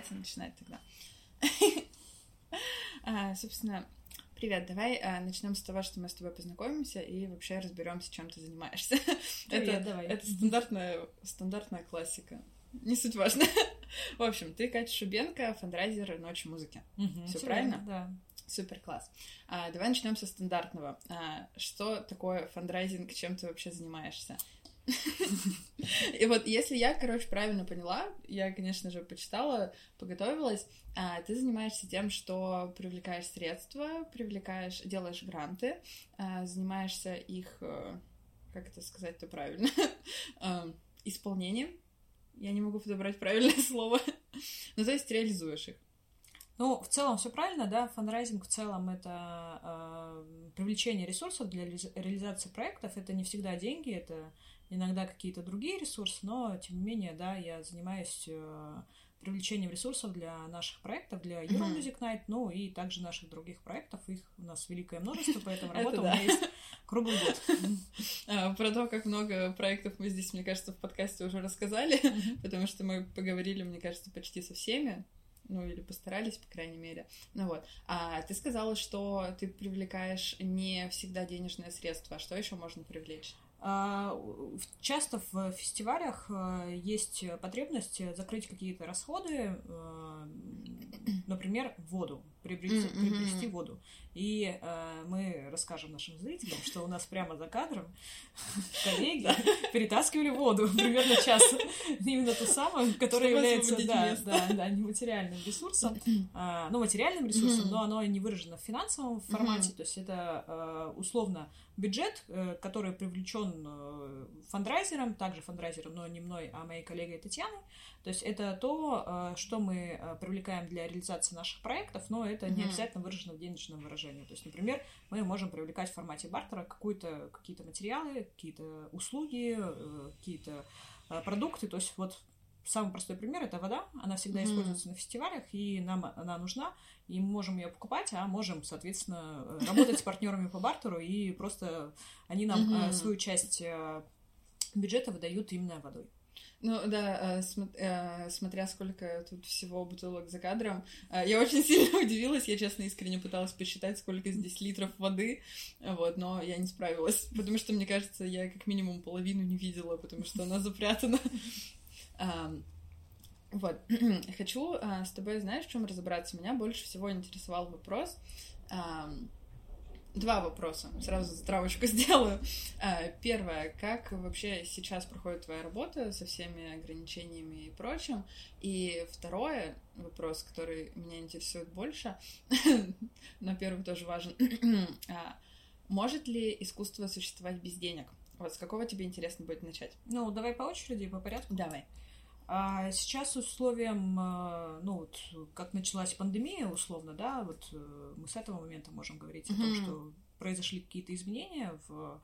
давайте начинать тогда. а, собственно, привет, давай а, начнем с того, что мы с тобой познакомимся и вообще разберемся, чем ты занимаешься. Привет, это, давай. это стандартная, стандартная классика. Не суть важно. В общем, ты Катя Шубенко, фандрайзер «Ночи музыки». Всё правильно? Да. Супер класс. А, давай начнем со стандартного. А, что такое фандрайзинг, чем ты вообще занимаешься? И вот если я, короче, правильно поняла, я, конечно же, почитала, подготовилась, а, ты занимаешься тем, что привлекаешь средства, привлекаешь, делаешь гранты, а, занимаешься их, э, как это сказать-то правильно, А, исполнением. Я не могу подобрать правильное слово. Ну, то есть реализуешь их. Ну, в целом все правильно, да, фандрайзинг в целом это э, привлечение ресурсов для реализ- реализации проектов, это не всегда деньги, это иногда какие-то другие ресурсы, но тем не менее, да, я занимаюсь э, привлечением ресурсов для наших проектов, для Euro. Music Night, ну и также наших других проектов, их у нас великое множество, поэтому Это работа у меня есть круглый год. А, Про то, как много проектов мы здесь, мне кажется, в подкасте уже рассказали, потому что мы поговорили, мне кажется, почти со всеми. Ну, или постарались, по крайней мере. Ну вот. А ты сказала, что ты привлекаешь не всегда денежные средства. А что еще можно привлечь? А, Часто в фестивалях э, есть потребность закрыть какие-то расходы, э, например, воду, приобрести, приобрести воду. И э, мы расскажем нашим зрителям, что у нас прямо за кадром коллеги перетаскивали воду примерно час. Именно ту самую, которая является да, да, да, нематериальным ресурсом. А, ну, материальным ресурсом, но оно не выражено в финансовом формате. То есть это условно бюджет, э, который привлечен э, фандрайзером, также фандрайзером, но не мной, а моей коллегой Татьяной. То есть это то, э, что мы привлекаем для реализации наших проектов, но это не обязательно выражено в денежном выражении. То есть, например, мы можем привлекать в формате бартера какую-то, какие-то материалы, какие-то услуги, какие-то продукты. То есть вот самый простой пример это вода. Она всегда используется на фестивалях, и нам она нужна, и мы можем ее покупать, а можем, соответственно, э, работать с партнерами по бартеру, и просто они нам э, свою часть э, бюджета выдают именно водой. Ну да, смо- смотря сколько тут всего бутылок за кадром, я очень сильно удивилась, я честно искренне пыталась посчитать, сколько здесь литров воды, вот, но я не справилась, потому что, мне кажется, я как минимум половину не видела, потому что она запрятана. Вот, хочу а, с тобой, знаешь, в чем разобраться? Меня больше всего интересовал вопрос. ам, Два вопроса, сразу затравочку сделаю. А, Первое, как вообще сейчас проходит твоя работа со всеми ограничениями и прочим? И второе, вопрос, который меня интересует больше, но первый тоже важен. А, Может ли искусство существовать без денег? Вот с какого тебе интересно будет начать? Ну, давай по очереди, по порядку. Давай. А сейчас условием, э, ну вот, как началась пандемия, условно, да, вот э, мы с этого момента можем говорить о том, что произошли какие-то изменения в,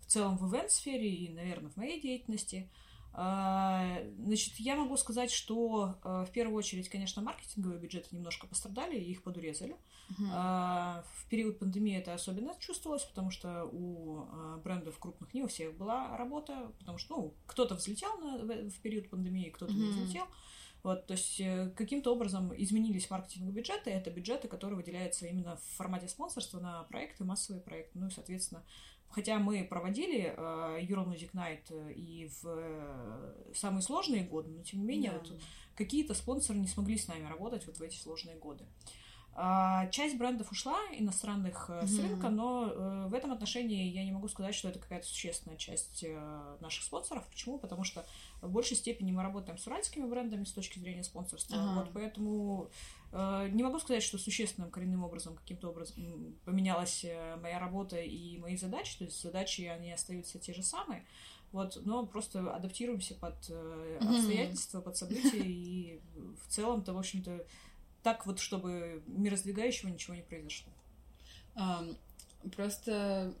в целом в ивент-сфере и, наверное, в моей деятельности. А, Значит, я могу сказать, что э, в первую очередь, конечно, маркетинговые бюджеты немножко пострадали, и их подурезали. Мгм. А, В период пандемии это особенно чувствовалось, потому что у а, брендов крупных не у всех была работа, потому что ну, кто-то взлетел на- в период пандемии, кто-то не Мгм. взлетел. Вот, то есть э, каким-то образом изменились маркетинговые бюджеты. Это бюджеты, которые выделяются именно в формате спонсорства на проекты, массовые проекты. Ну и, соответственно, хотя мы проводили э, Euro Music Night э, и в э, самые сложные годы, но тем не менее Да. вот какие-то спонсоры не смогли с нами работать вот в эти сложные годы. А, Часть брендов ушла, иностранных, э, с рынка, но в этом отношении я не могу сказать, что это какая-то существенная часть наших спонсоров. Почему? Потому что в большей степени мы работаем с уральскими брендами с точки зрения спонсорства. Ага. Вот поэтому не могу сказать, что существенным коренным образом, каким-то образом поменялась э, моя работа и мои задачи. То есть задачи, они остаются те же самые. Вот, но просто адаптируемся под э, обстоятельства, под события, и в целом-то, в общем-то, так вот, чтобы мироздвигающего ничего не произошло. Просто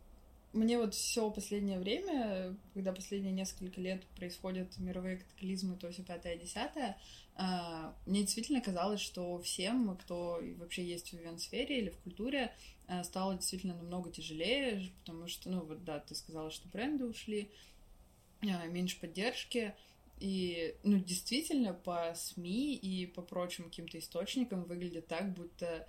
мне вот все последнее время, когда последние несколько лет происходят мировые катаклизмы, то все пятое, десятое, мне действительно казалось, что всем, кто вообще есть в ивент-сфере или в культуре, а, стало действительно намного тяжелее, потому что, ну вот да, ты сказала, что бренды ушли, а, меньше поддержки, И, ну, действительно, по СМИ и по прочим каким-то источникам выглядит так, будто э,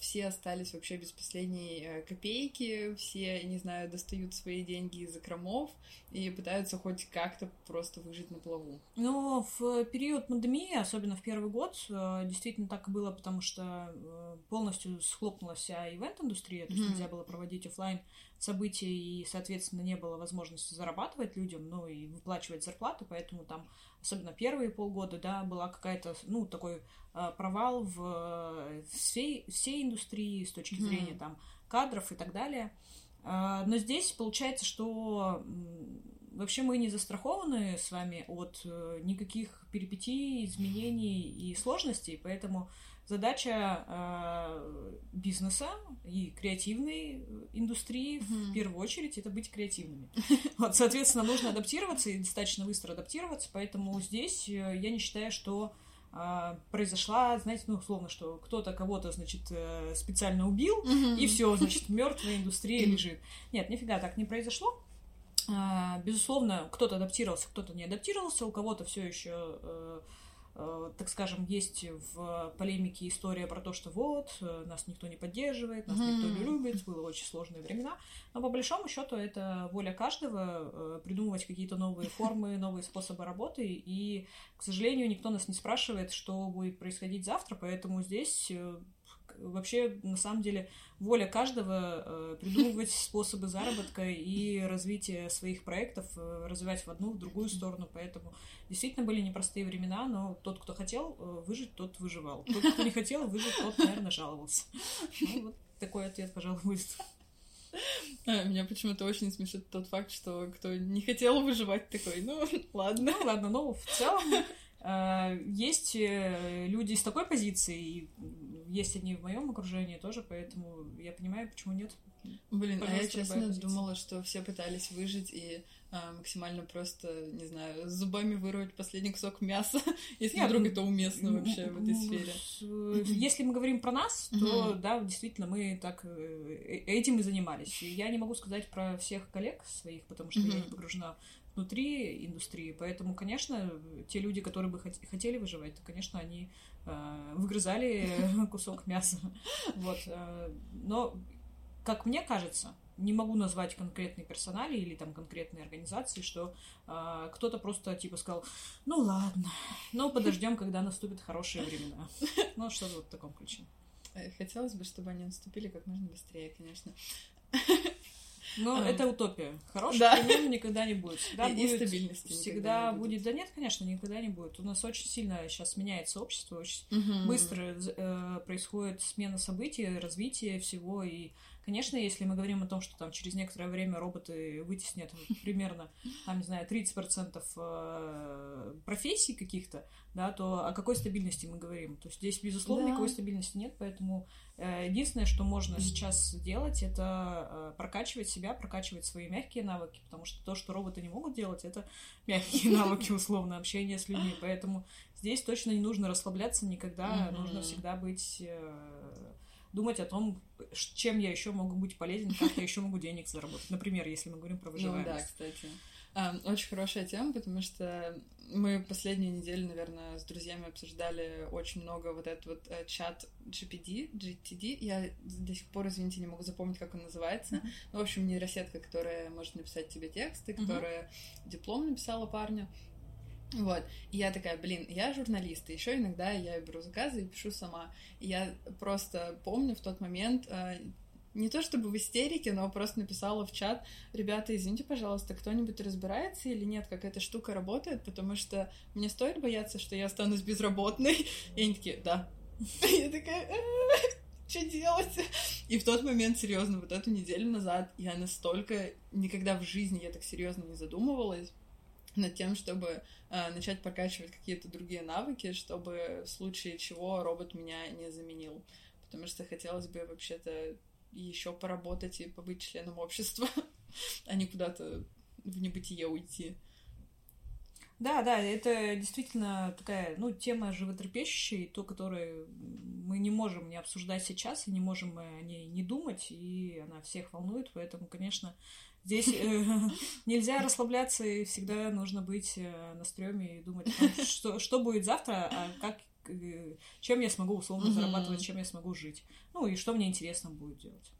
все остались вообще без последней э, копейки, все, не знаю, достают свои деньги из закромов и пытаются хоть как-то просто выжить на плаву. Ну, в период пандемии, особенно в первый год, э, действительно так и было, потому что э, полностью схлопнулась вся ивент-индустрия, то есть mm-hmm. нельзя было проводить офлайн события, и, соответственно, не было возможности зарабатывать людям, ну и выплачивать зарплату, поэтому там, особенно первые полгода, да, была какая-то, ну, такой э, провал в, всей, всей индустрии с точки зрения mm-hmm. там кадров и так далее. Э, но здесь получается, что вообще мы не застрахованы с вами от э, никаких перипетий, изменений и сложностей, поэтому задача э, бизнеса и креативной индустрии mm-hmm. в первую очередь это быть креативными. Вот, соответственно, нужно адаптироваться и достаточно быстро адаптироваться, поэтому здесь э, я не считаю, что э, произошла, знаете, ну, условно, что кто-то кого-то, значит, э, специально убил, mm-hmm. и все, значит, мертвая индустрия mm-hmm. лежит. Нет, нифига так не произошло. Э, безусловно, кто-то адаптировался, кто-то не адаптировался, у кого-то все еще э, Э, так скажем, есть в полемике история про то, что вот, э, нас никто не поддерживает, нас mm-hmm. никто не любит, было очень сложные времена. Но по большому счету это воля каждого э, придумывать какие-то новые формы, новые способы работы. И, к сожалению, никто нас не спрашивает, что будет происходить завтра, поэтому здесь вообще, на самом деле, воля каждого э, придумывать способы заработка и развития своих проектов, э, развивать в одну, в другую сторону. Поэтому действительно были непростые времена, но тот, кто хотел э, выжить, тот выживал. Тот, кто не хотел выжить, тот, наверное, жаловался. Ну, вот такой ответ, пожалуй, будет. А, меня почему-то очень смешит тот факт, что кто не хотел выживать такой, ну, ладно. Ну, ладно, но в целом есть э, люди с такой позиции, есть они в моем окружении тоже, поэтому я понимаю, почему нет. Блин, а я честно думала, что все пытались выжить и а, максимально просто, не знаю, зубами вырвать последний кусок мяса, если Нет, вдруг это уместно вообще в этой сфере. Э, если мы говорим про нас, то да, действительно, мы так э, э, этим и занимались. Я не могу сказать про всех коллег своих, потому что я не погружена внутри индустрии, поэтому, конечно, те люди, которые бы хотели выживать, то, конечно, они выгрызали кусок мяса. Вот. Но, как мне кажется, не могу назвать конкретные персонали или там конкретные организации, что э, кто-то просто типа сказал, ну ладно, но подождем, когда наступят хорошие времена. Ну, что-то вот в таком ключе. Э, хотелось бы, чтобы они наступили как можно быстрее, конечно. Но а. это утопия. Хороших да. никогда не будет. Всегда и, будет, и стабильности всегда будет. будет. Да нет, конечно, никогда не будет. У нас очень сильно сейчас меняется общество, очень угу. быстро э, происходит смена событий, развитие всего, и Конечно, если мы говорим о том, что там через некоторое время роботы вытеснят примерно, там, не знаю, 30% э, профессий каких-то, да, то о какой стабильности мы говорим? То есть здесь, безусловно, да. никакой стабильности нет, поэтому э, единственное, что можно сейчас делать, это э, прокачивать себя, прокачивать свои мягкие навыки, потому что то, что роботы не могут делать, это мягкие навыки, условно, общения с людьми, поэтому здесь точно не нужно расслабляться никогда, нужно всегда быть думать о том, чем я еще могу быть полезен, как я еще могу денег заработать. Например, если мы говорим про выживаемость. Ну да, кстати. Очень хорошая тема, потому что мы последнюю неделю, наверное, с друзьями обсуждали очень много вот этот вот э, чат GPD, GTD. Я до сих пор, извините, не могу запомнить, как он называется. Ну, в общем, нейросетка, которая может написать тебе тексты, которая mm-hmm. диплом написала парню. Вот. И я такая, блин, я журналист, и еще иногда я беру заказы и пишу сама. И я просто помню в тот момент, э, не то чтобы в истерике, но просто написала в чат, ребята, извините, пожалуйста, кто-нибудь разбирается или нет, как эта штука работает, потому что мне стоит бояться, что я останусь безработной. И они такие, да. Я такая, «Э, что делать? И в тот момент, серьезно, вот эту неделю назад я настолько никогда в жизни я так серьезно не задумывалась над тем, чтобы э, начать прокачивать какие-то другие навыки, чтобы в случае чего робот меня не заменил. Потому что хотелось бы вообще-то еще поработать и побыть членом общества, а не куда-то в небытие уйти. Да, да, это действительно такая, ну, тема животрепещущая, то, которую мы не можем не обсуждать сейчас, и не можем о ней не думать, и она всех волнует, поэтому, конечно, Здесь э, нельзя расслабляться, и всегда нужно быть э, на стреме и думать, том, что, что будет завтра, а как, э, чем я смогу условно зарабатывать, чем я смогу жить. Ну и что мне интересно будет делать.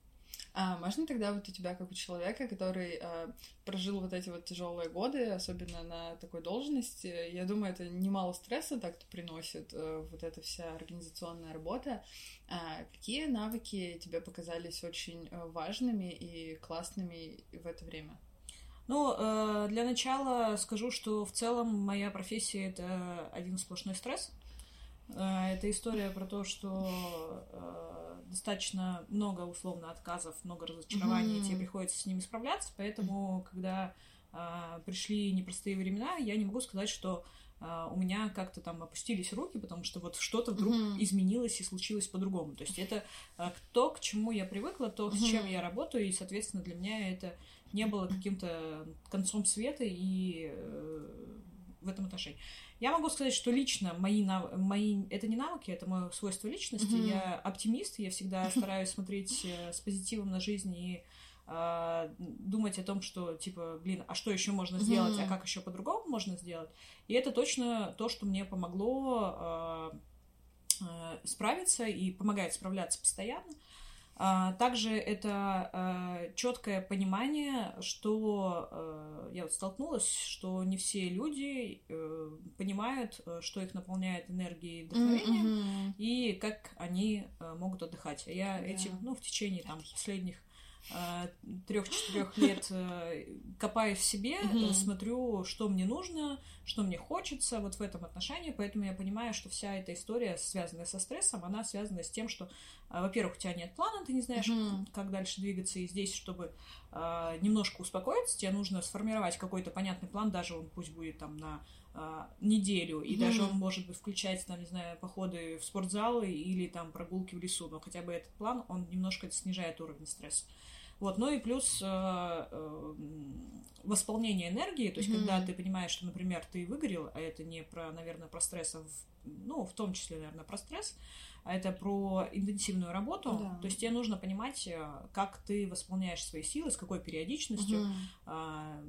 А можно тогда вот у тебя, как у человека, который э, прожил вот эти вот тяжелые годы, особенно на такой должности, я думаю, это немало стресса так-то приносит э, вот эта вся организационная работа. А какие навыки тебе показались очень э, важными и классными в это время? Ну, э, для начала скажу, что в целом моя профессия это один сплошной стресс. Э, это история про то, что э, достаточно много условно отказов, много разочарований, mm-hmm. тебе приходится с ними справляться, поэтому, когда э, пришли непростые времена, я не могу сказать, что у меня как-то там опустились руки, потому что вот что-то вдруг mm-hmm. изменилось и случилось по-другому. То есть это то, к чему я привыкла, то, с mm-hmm. чем я работаю, и, соответственно, для меня это не было каким-то концом света и в этом отношении. Я могу сказать, что лично мои, нав... мои... это не навыки, это мое свойство личности. Mm-hmm. Я оптимист, я всегда стараюсь смотреть э, с позитивом на жизнь и э, думать о том, что, типа, блин, а что еще можно сделать, mm-hmm. а как еще по-другому можно сделать. И это точно то, что мне помогло э, э, справиться и помогает справляться постоянно. А, также это а, четкое понимание, что а, я вот столкнулась, что не все люди э, понимают, э, что их наполняет энергией и вдохновением, mm-hmm. и как они э, могут отдыхать. Я yeah. этим, ну, в течение там последних трех-четырех лет э, копаюсь в себе, mm-hmm. смотрю, что мне нужно, что мне хочется вот в этом отношении, поэтому я понимаю, что вся эта история, связанная со стрессом, она связана с тем, что, э, во-первых, у тебя нет плана, ты не знаешь, mm-hmm. как дальше двигаться, и здесь, чтобы э, немножко успокоиться, тебе нужно сформировать какой-то понятный план, даже он пусть будет там на неделю, и mm-hmm. даже он может быть включать, там, не знаю, походы в спортзалы или там прогулки в лесу, но хотя бы этот план, он немножко снижает уровень стресса. Вот, ну и плюс э, э, восполнение энергии, то есть, mm-hmm. когда ты понимаешь, что, например, ты выгорел, а это не про, наверное, про стресс, а в, ну, в том числе, наверное, про стресс, а это про интенсивную работу. Да. То есть тебе нужно понимать, э, как ты восполняешь свои силы, с какой периодичностью, угу. а,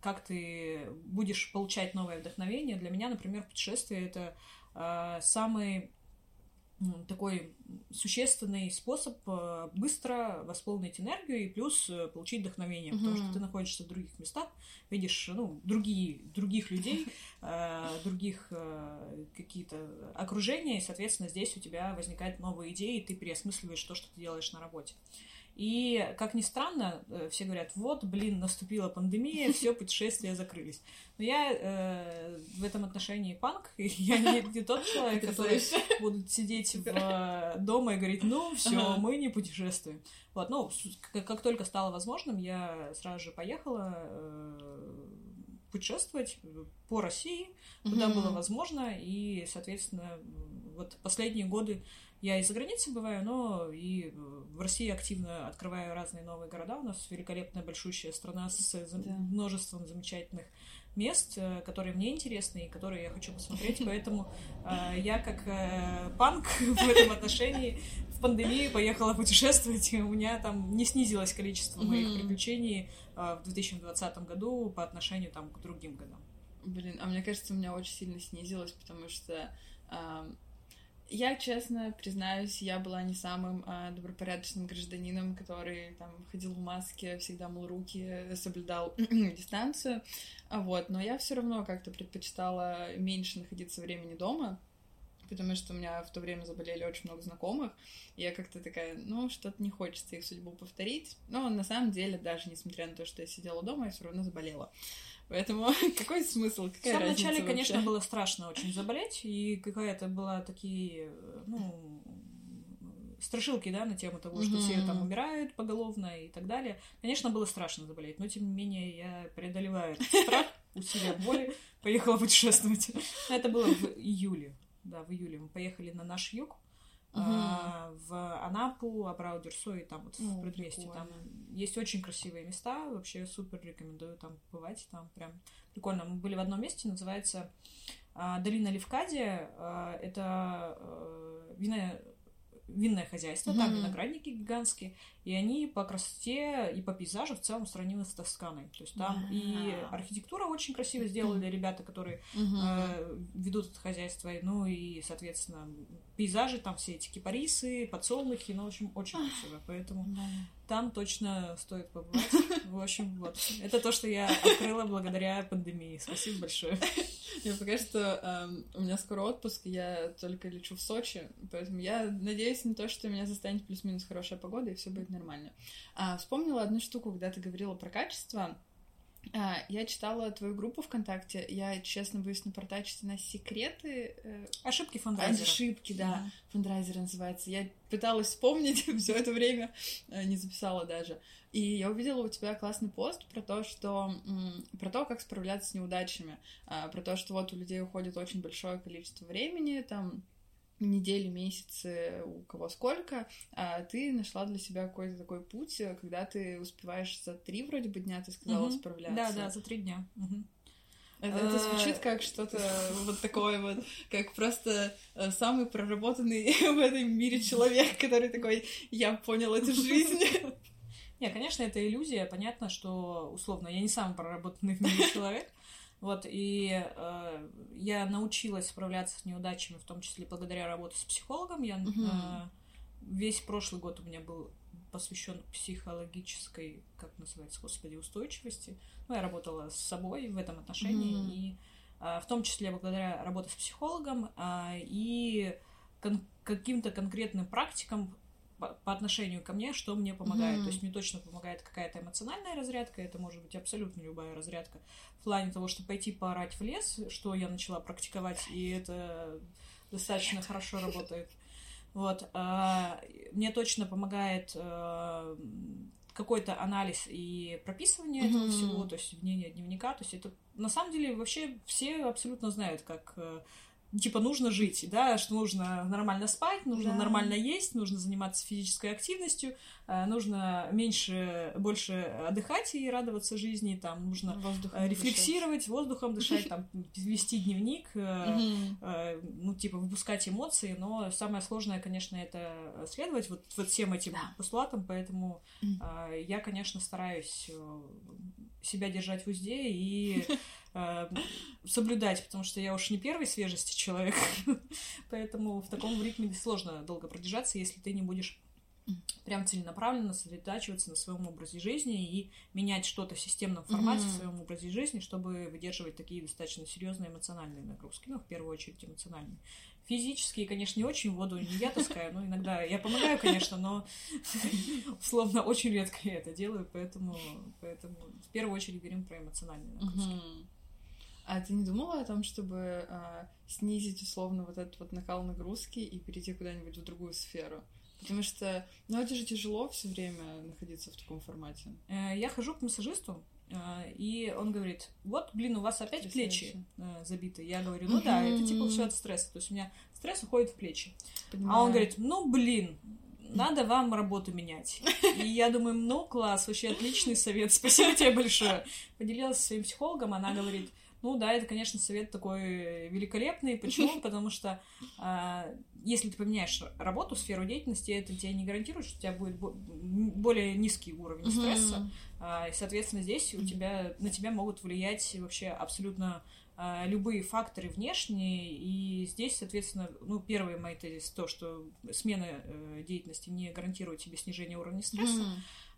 как ты будешь получать новое вдохновение. Для меня, например, путешествие это а, самый такой существенный способ э, быстро восполнить энергию и плюс э, получить вдохновение, mm-hmm. потому что ты находишься в других местах, видишь ну, другие, других людей, э, других какие-то окружения, и, соответственно, здесь у тебя возникают новые идеи, и ты переосмысливаешь то, что ты делаешь на работе. И, как ни странно, э, все говорят, вот, блин, наступила пандемия, все, путешествия закрылись. Но я э, в этом отношении панк, я не, не тот человек, который будет сидеть в, э, дома и говорить, ну, все, мы не путешествуем. Вот, ну, как, как только стало возможным, я сразу же поехала э, путешествовать по России, куда mm-hmm. было возможно, и, соответственно, вот последние годы я и за границей бываю, но и в России активно открываю разные новые города. У нас великолепная большущая страна с да. множеством замечательных мест, э, которые мне интересны и которые я хочу посмотреть. Поэтому э, я как э, панк в этом отношении в пандемию поехала путешествовать, и у меня там не снизилось количество моих приключений э, в 2020 году по отношению там, к другим годам. Блин, а мне кажется, у меня очень сильно снизилось, потому что э, я, честно признаюсь, я была не самым а, добропорядочным гражданином, который там ходил в маске, всегда мыл руки, соблюдал дистанцию. Вот, но я все равно как-то предпочитала меньше находиться времени дома, потому что у меня в то время заболели очень много знакомых, и я как-то такая, ну, что-то не хочется их судьбу повторить. Но на самом деле, даже несмотря на то, что я сидела дома, я все равно заболела. Поэтому какой смысл? Какая в самом начале, вообще? конечно, было страшно очень заболеть, и какая-то была такие, ну, страшилки, да, на тему того, что mm-hmm. все там умирают поголовно и так далее. Конечно, было страшно заболеть, но тем не менее я преодолеваю этот страх, усилия боли, поехала путешествовать. Это было в июле, да, в июле. Мы поехали на наш юг, угу. а, в Анапу, Абрау-Дюрсо и там вот в ну, предместе. Там есть очень красивые места, вообще супер рекомендую там бывать, там прям прикольно. Мы были в одном месте, называется а, Долина Левкадия. А, это а, вино, винное хозяйство, там виноградники гигантские, и они по красоте и по пейзажу в целом сравнимы с Тосканой. То есть там и архитектура очень красиво сделали ребята, которые э, ведут это хозяйство, ну и, соответственно, пейзажи, там все эти кипарисы, подсолнухи, ну, в общем, очень красиво, поэтому там точно стоит побывать. В общем, вот. Это то, что я открыла благодаря пандемии. Спасибо большое. Я пока что эм, у меня скоро отпуск, я только лечу в Сочи, поэтому я надеюсь на то, что меня застанет плюс-минус хорошая погода, и все будет нормально. А, вспомнила одну штуку, когда ты говорила про качество. А, я читала твою группу ВКонтакте. Я, честно, боюсь напортачить на секреты. Э, ошибки фандрайзера. Ошибки, да. Mm-hmm. Фандрайзер называется. Я пыталась вспомнить все это время, э, не записала даже. И я увидела у тебя классный пост про то, что про то, как справляться с неудачами, а, про то, что вот у людей уходит очень большое количество времени, там недели, месяцы, у кого сколько, а ты нашла для себя какой-то такой путь, когда ты успеваешь за три вроде бы дня, ты сказала, угу. справляться. Да, да, за три дня. Угу. Это, это звучит как что-то вот такое вот, как просто э, самый проработанный в этом мире человек, который такой, я понял эту жизнь. Не, конечно, это иллюзия. Понятно, что, условно, я не самый проработанный в мире человек, вот, и э, я научилась справляться с неудачами, в том числе благодаря работе с психологом. Я э, весь прошлый год у меня был посвящен психологической, как называется, господи, устойчивости. Ну, я работала с собой в этом отношении, mm-hmm. и э, в том числе благодаря работе с психологом э, и кон- каким-то конкретным практикам по отношению ко мне, что мне помогает. Mm-hmm. То есть мне точно помогает какая-то эмоциональная разрядка, это может быть абсолютно любая разрядка. В плане того, что пойти поорать в лес, что я начала практиковать, и это достаточно хорошо работает. Вот. А, мне точно помогает а, какой-то анализ и прописывание mm-hmm. этого всего, то есть ведение дневника. То есть это на самом деле вообще все абсолютно знают, как э, типа нужно жить, да, что нужно нормально спать, нужно да. нормально есть, нужно заниматься физической активностью, э, нужно меньше, больше отдыхать и радоваться жизни, там нужно воздухом рефлексировать, дышать. воздухом дышать, там вести дневник, э, ну типа выпускать эмоции, но самое сложное, конечно, это следовать вот, вот всем этим постулатам, поэтому я, конечно, стараюсь себя держать в узде и э, соблюдать, потому что я уж не первой свежести человек, поэтому в таком ритме сложно долго продержаться, если ты не будешь прям целенаправленно сосредотачиваться на своем образе жизни и менять что-то в системном формате mm-hmm. в своем образе жизни, чтобы выдерживать такие достаточно серьезные эмоциональные нагрузки. Ну, в первую очередь эмоциональные. Физические, конечно, не очень, воду не я таскаю, но иногда я помогаю, конечно, но условно очень редко я это делаю, поэтому, поэтому в первую очередь говорим про эмоциональные нагрузки. Mm-hmm. А ты не думала о том, чтобы а, снизить условно вот этот вот накал нагрузки и перейти куда-нибудь в другую сферу? Потому что, ну, это же тяжело все время находиться в таком формате. Э, я хожу к массажисту, и он говорит, вот, блин, у вас опять плечи э, забиты. Я говорю, ну да, это типа все от стресса. То есть у меня стресс уходит в плечи. Понимаю. А он говорит, ну, блин, надо вам работу менять. И я думаю, ну, класс, вообще отличный совет, спасибо тебе большое. Поделилась со своим психологом, она говорит, ну да, это, конечно, совет такой великолепный. Почему? Потому что э, если ты поменяешь работу, сферу деятельности, это тебе не гарантирует, что у тебя будет более низкий уровень стресса. Э, и, соответственно, здесь у тебя, на тебя могут влиять вообще абсолютно э, любые факторы внешние. И здесь, соответственно, ну, первый мой тезис то, что смена э, деятельности не гарантирует тебе снижение уровня стресса.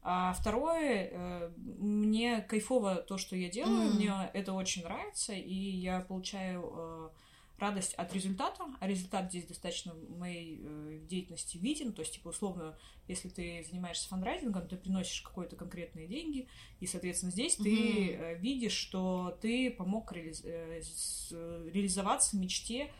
А второе, э, мне кайфово то, что я делаю, mm. мне это очень нравится, и я получаю э, радость от результата, а результат здесь достаточно в моей э, деятельности виден, то есть, типа, условно, если ты занимаешься фандрайзингом, ты приносишь какие-то конкретные деньги, и, соответственно, здесь mm-hmm. ты видишь, что ты помог реали- реализоваться мечте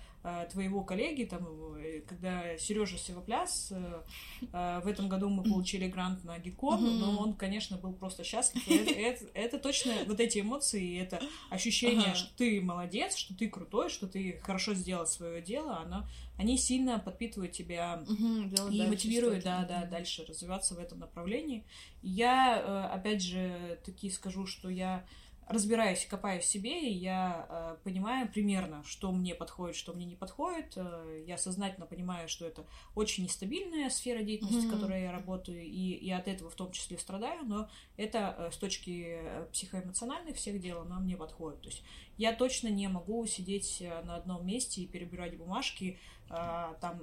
твоего коллеги, там, э, когда Сережа Севопляс, э, в этом году мы получили грант на Гикон, mm-hmm. но он, конечно, был просто счастлив. Это, это, это точно вот эти эмоции, это ощущение, uh-huh. что ты молодец, что ты крутой, что ты хорошо сделал свое дело, оно, они сильно подпитывают тебя uh-huh, и мотивируют, да, да, дальше развиваться в этом направлении. Я, опять же, таки скажу, что я разбираюсь, копаюсь в себе, и я э, понимаю примерно, что мне подходит, что мне не подходит. Э, я сознательно понимаю, что это очень нестабильная сфера деятельности, mm-hmm. в которой я работаю, и, и от этого в том числе страдаю, но это э, с точки э, психоэмоциональных всех дел, она мне подходит. То есть я точно не могу сидеть э, на одном месте и перебирать бумажки а, там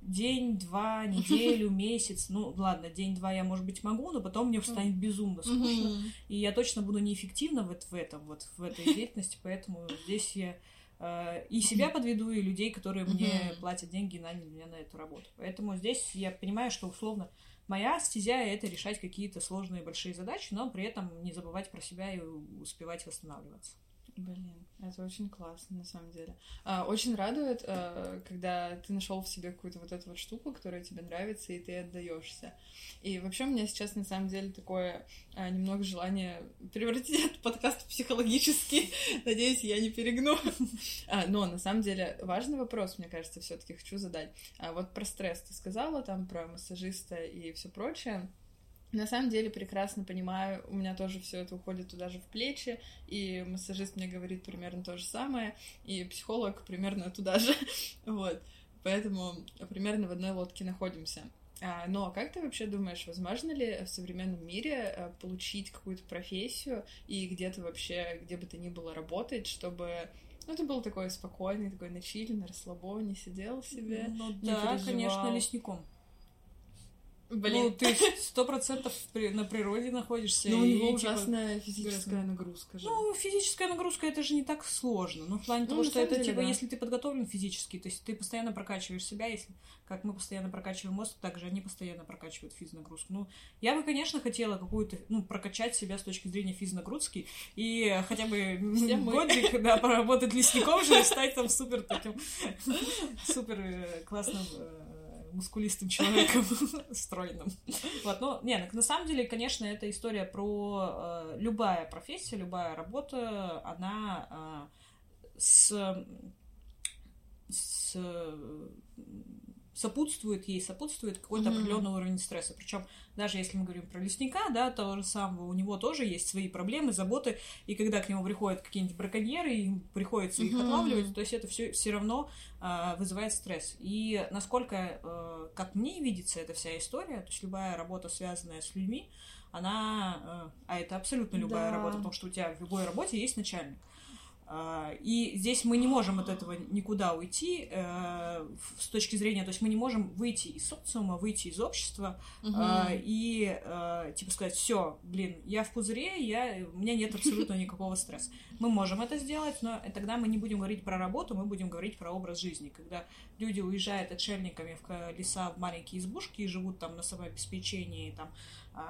день, два, неделю, месяц. Ну, ладно, день-два я, может быть, могу, но потом мне станет безумно скучно. И я точно буду неэффективна вот в этом, вот в этой деятельности, поэтому здесь я э, и себя подведу, и людей, которые мне платят деньги и наняли меня на эту работу. Поэтому здесь я понимаю, что условно моя стезя — это решать какие-то сложные большие задачи, но при этом не забывать про себя и успевать восстанавливаться. Блин, это очень классно, на самом деле. А, очень радует, а, когда ты нашел в себе какую-то вот эту вот штуку, которая тебе нравится, и ты отдаешься. И вообще у меня сейчас, на самом деле, такое а, немного желание превратить этот подкаст в психологический. Надеюсь, я не перегну. А, но, на самом деле, важный вопрос, мне кажется, все таки хочу задать. А, вот про стресс ты сказала, там, про массажиста и все прочее. На самом деле прекрасно понимаю, у меня тоже все это уходит туда же в плечи, и массажист мне говорит примерно то же самое, и психолог примерно туда же, вот. Поэтому примерно в одной лодке находимся. А, но как ты вообще думаешь, возможно ли в современном мире э, получить какую-то профессию и где-то вообще, где бы то ни было работать, чтобы ну, ты был такой спокойный, такой на расслабоне, сидел себе. Ну да, конечно, лесником. Блин. Ну, ты сто процентов на природе находишься. Ну, у него типа, ужасная физическая нагрузка же. Ну, физическая нагрузка это же не так сложно. Ну, в плане ну, того, что это, деле, типа, да. если ты подготовлен физически, то есть ты постоянно прокачиваешь себя, если как мы постоянно прокачиваем мозг, так же они постоянно прокачивают физнагрузку. Ну, я бы, конечно, хотела какую-то, ну, прокачать себя с точки зрения физнагрузки и хотя бы годик, да, поработать лесником же и стать там супер таким, супер э, классным э, мускулистым человеком, стройным. Вот, ну, не, на самом деле, конечно, эта история про э, любая профессия, любая работа, она э, с, с сопутствует ей, сопутствует какой-то mm-hmm. определенный уровень стресса. Причем даже если мы говорим про лесника, да, того же самого, у него тоже есть свои проблемы, заботы, и когда к нему приходят какие-нибудь браконьеры, им приходится mm-hmm. их отлавливать, то есть это все все равно э, вызывает стресс. И насколько, э, как мне видится эта вся история, то есть любая работа, связанная с людьми, она, э, а это абсолютно любая да. работа, потому что у тебя в любой работе есть начальник. А, и здесь мы не можем от этого никуда уйти э, с точки зрения, то есть мы не можем выйти из социума, выйти из общества угу. и э, типа сказать, все, блин, я в пузыре, я, у меня нет абсолютно никакого стресса. Мы можем это сделать, но тогда мы не будем говорить про работу, мы будем говорить про образ жизни, когда люди уезжают отшельниками в леса, в маленькие избушки и живут там на самообеспечении, там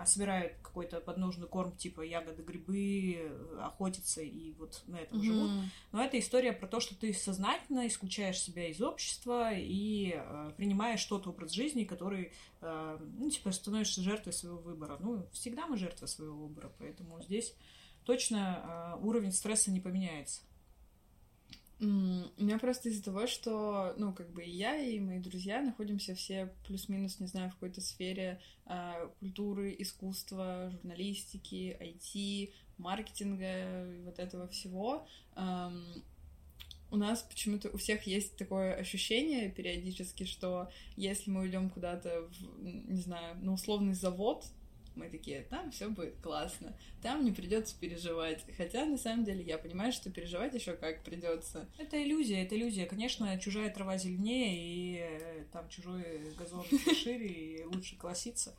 собирают какой-то подножный корм, типа ягоды, грибы, охотятся и вот на этом mm-hmm. живут. Но это история про то, что ты сознательно исключаешь себя из общества и э, принимаешь тот образ жизни, который, э, ну, типа, становишься жертвой своего выбора. Ну, всегда мы жертвы своего выбора, поэтому здесь точно э, уровень стресса не поменяется. У меня просто из-за того, что, ну, как бы и я, и мои друзья находимся все плюс-минус, не знаю, в какой-то сфере э, культуры, искусства, журналистики, IT, маркетинга и вот этого всего. Эм, у нас почему-то у всех есть такое ощущение периодически, что если мы уйдем куда-то, в, не знаю, на условный завод, мы такие, там все будет классно, там не придется переживать. Хотя на самом деле я понимаю, что переживать еще как придется. Это иллюзия, это иллюзия. Конечно, чужая трава зеленее, и э, там чужой газон шире, и лучше класситься.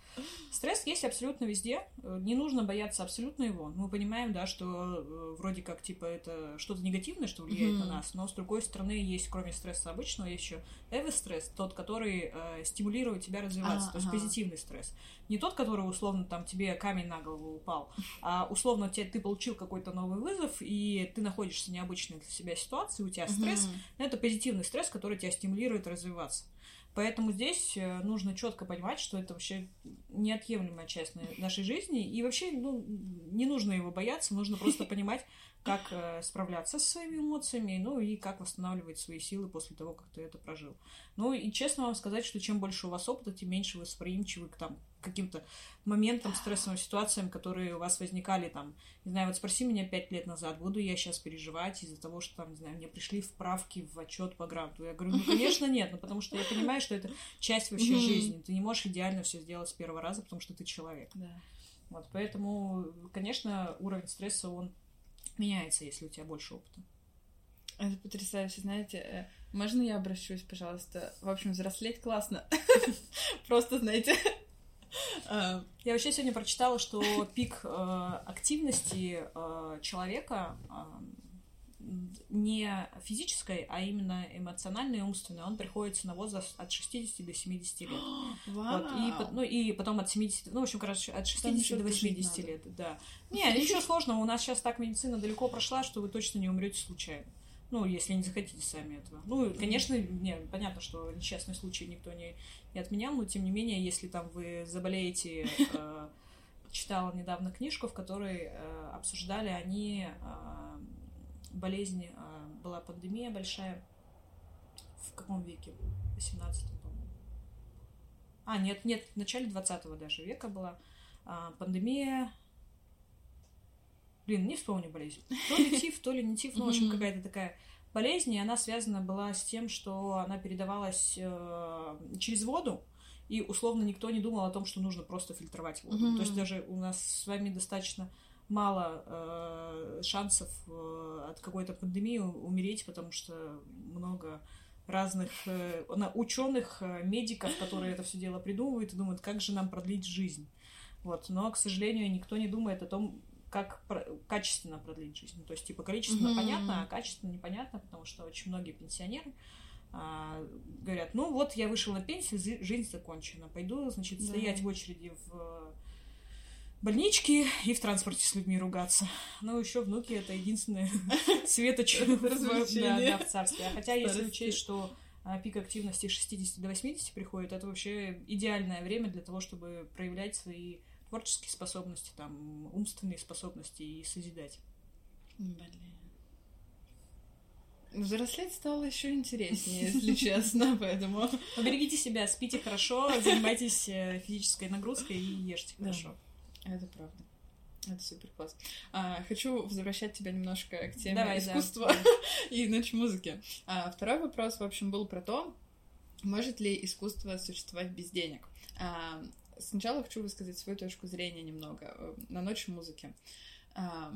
Стресс есть абсолютно везде. Не нужно бояться абсолютно его. Мы понимаем, да, что э, вроде как типа это что-то негативное, что влияет mm-hmm. на нас, но с другой стороны есть, кроме стресса обычного, еще эвостресс, тот, который э, стимулирует тебя развиваться, а, то есть ага. позитивный стресс. Не тот, который условно там тебе камень на голову упал, а условно тебе, ты получил какой-то новый вызов, и ты находишься в необычной для себя ситуации, у тебя стресс, но это позитивный стресс, который тебя стимулирует развиваться. Поэтому здесь э, нужно четко понимать, что это вообще неотъемлемая часть нашей жизни. И вообще, ну, не нужно его бояться, нужно просто понимать, как э, справляться со своими эмоциями, ну и как восстанавливать свои силы после того, как ты это прожил. Ну и честно вам сказать, что чем больше у вас опыта, тем меньше вы восприимчивы к там каким-то моментам, стрессовым ситуациям, которые у вас возникали там, не знаю, вот спроси меня пять лет назад, буду я сейчас переживать из-за того, что там, не знаю, мне пришли вправки в отчет по гранту. Я говорю, ну, конечно, нет, ну, потому что я понимаю, что это часть вообще жизни. Ты не можешь идеально все сделать с первого раза, потому что ты человек. Да. Вот, поэтому, конечно, уровень стресса, он меняется, если у тебя больше опыта. Это потрясающе, знаете. э, Можно я обращусь, пожалуйста? В общем, взрослеть классно. Просто, знаете, Я вообще сегодня прочитала, что пик э, активности э, человека э, не физической, а именно эмоциональной и умственной, он приходится на возраст от 60 до 70 лет. Вот, и, ну, и потом от 70, ну, в общем, короче, от 60 еще до дожить 80 надо. лет, да. Не, ничего сложного, у нас сейчас так медицина далеко прошла, что вы точно не умрете случайно. Ну, если не захотите сами этого. Ну, конечно, не, понятно, что несчастный случай никто не, не отменял, но тем не менее, если там вы заболеете, э, читала недавно книжку, в которой э, обсуждали они э, болезнь, э, была пандемия большая. В каком веке? В 18 по-моему. А, нет, нет, в начале 20 даже века была а, пандемия. Блин, не вспомню болезнь. То ли тиф, то ли не тиф, ну, в общем, какая-то такая болезнь, и она связана была с тем, что она передавалась э, через воду, и условно никто не думал о том, что нужно просто фильтровать воду. Мгм. То есть даже у нас с вами достаточно мало э, шансов э, от какой-то пандемии умереть, потому что много разных э, ученых, э, медиков, которые это все дело придумывают и думают, как же нам продлить жизнь. Вот. Но, к сожалению, никто не думает о том, как про- качественно продлить жизнь. Ну, То есть, типа, количественно Мгм. понятно, а качественно непонятно, потому что очень многие пенсионеры а, говорят, ну вот я вышел на пенсию, жизнь закончена, пойду, значит, Да. стоять в очереди в больничке и в транспорте с людьми ругаться. Ну, еще внуки это единственное светоч в- царстве. А хотя, если учесть, что а, пик активности с 60 до 80 приходит, это вообще идеальное время для того, чтобы проявлять свои творческие способности, там, умственные способности и созидать. Блин. Взрослеть стало еще интереснее, если честно, поэтому... Поберегите себя, спите хорошо, занимайтесь э, физической нагрузкой и ешьте Да. хорошо. Это правда. Это супер класс. А, хочу возвращать тебя немножко к теме Давай, да. искусства и ночь музыки. А, второй вопрос, в общем, был про то, может ли искусство существовать без денег. А, сначала хочу высказать свою точку зрения немного э, на ночь музыки. А,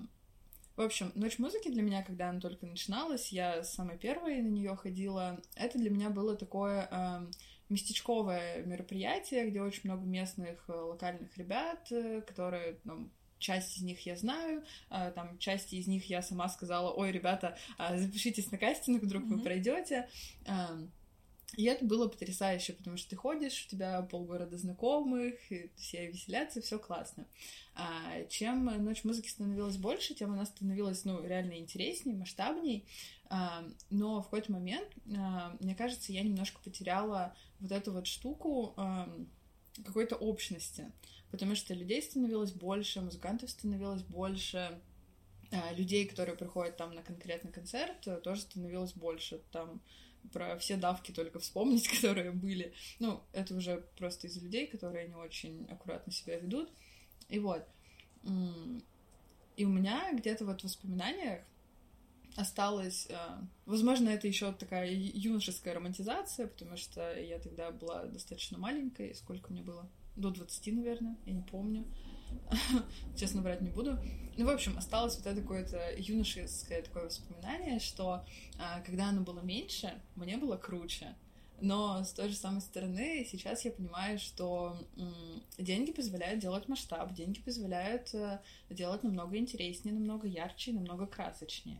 в общем, ночь музыки для меня, когда она только начиналась, я самой первой на нее ходила. Это для меня было такое эм, местечковое мероприятие, где очень много местных э, локальных ребят, э, которые, ну, часть из них я знаю, э, там, части из них я сама сказала, ой, ребята, а, запишитесь на кастинг, вдруг вы Мгм. пройдете. И это было потрясающе, потому что ты ходишь, у тебя полгорода знакомых, все веселятся, все классно. А чем ночь музыки становилась больше, тем она становилась, ну, реально интереснее, масштабней. А, но в какой-то момент, а, мне кажется, я немножко потеряла вот эту вот штуку а, какой-то общности, потому что людей становилось больше, музыкантов становилось больше, а, людей, которые приходят там на конкретный концерт, тоже становилось больше. Там про все давки только вспомнить, которые были. Ну, это уже просто из людей, которые не очень аккуратно себя ведут. И вот. И у меня где-то вот в воспоминаниях осталось... э, Возможно, это еще такая юношеская романтизация, потому что я тогда была достаточно маленькой. Сколько мне было? До 20, наверное, я не помню. Честно врать не буду. Ну, в общем, осталось вот это какое-то юношеское такое воспоминание, что а, когда оно было меньше, мне было круче. Но с той же самой стороны, сейчас я понимаю, что деньги позволяют делать масштаб, деньги позволяют э, делать намного интереснее, намного ярче, намного красочнее.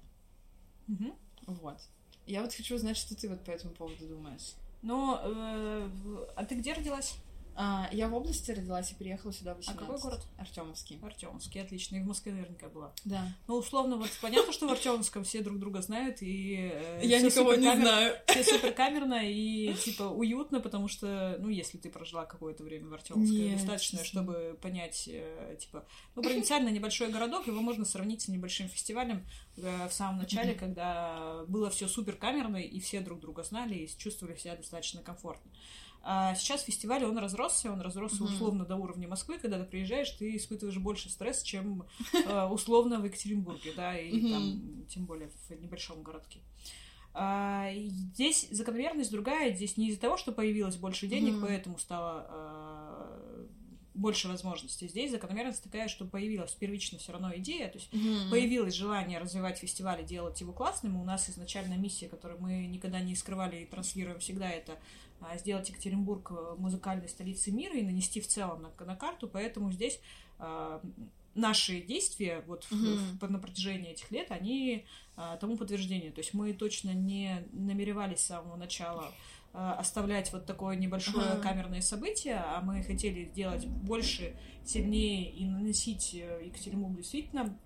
Мгм. Вот. Я вот хочу узнать, что ты вот по этому поводу думаешь. Ну, э, а ты где родилась? А, я в области родилась и переехала сюда в 18. А какой город? Артемовский. Артемовский, отлично. И в Москве наверняка была. Да. Ну, условно, вот понятно, что в Артемовском все друг друга знают, и... Э, я никого не знаю. Все суперкамерно и, типа, уютно, потому что, ну, если ты прожила какое-то время в Артемовске, достаточно, чтобы понять, э, типа, ну, провинциально небольшой городок, его можно сравнить с небольшим фестивалем э, в самом начале, Мгм. когда было все суперкамерно, и все друг друга знали и чувствовали себя достаточно комфортно. А сейчас фестиваль, он разросся, он разросся Мгм. условно до уровня Москвы, когда ты приезжаешь, ты испытываешь больше стресс, чем э, условно в Екатеринбурге, да, и Мгм. там, тем более в небольшом городке. А, здесь закономерность другая, здесь не из-за того, что появилось больше денег, Мгм. поэтому стало э, больше возможностей. Здесь закономерность такая, что появилась первично все равно идея, то есть Мгм. появилось желание развивать фестиваль и делать его классным. У нас изначально миссия, которую мы никогда не скрывали и транслируем всегда, это сделать Екатеринбург э, музыкальной столицей мира и нанести в целом на, на карту. Поэтому здесь а, наши действия вот в- Мгм. в- на протяжении этих лет, они а, тому подтверждение. То есть мы точно не намеревались с самого начала а, оставлять вот такое небольшое Ага. камерное событие, а мы хотели сделать больше, сильнее и наносить э, Екатеринбург действительно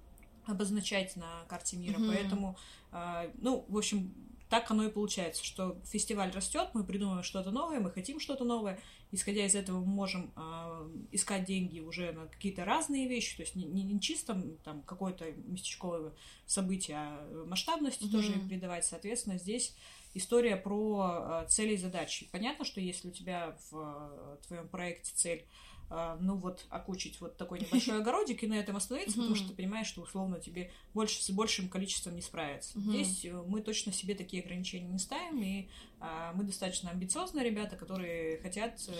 обозначать на карте мира. Мгм. Поэтому, а, ну, в общем, так оно и получается, что фестиваль растет, мы придумываем что-то новое, мы хотим что-то новое. Исходя из этого, мы можем а, искать деньги уже на какие-то разные вещи, то есть не, не- не чисто там какое-то местечковое событие, а масштабности Мгм. тоже придавать. Соответственно, здесь история про а, цели и задачи. Понятно, что если у тебя в а, твоем проекте цель ну вот окучить вот такой небольшой огородик и на этом остановиться, потому что ты понимаешь, что условно тебе больше с большим количеством не справиться. Здесь э, мы точно себе такие ограничения не ставим, и а, мы достаточно амбициозные ребята, которые хотят э,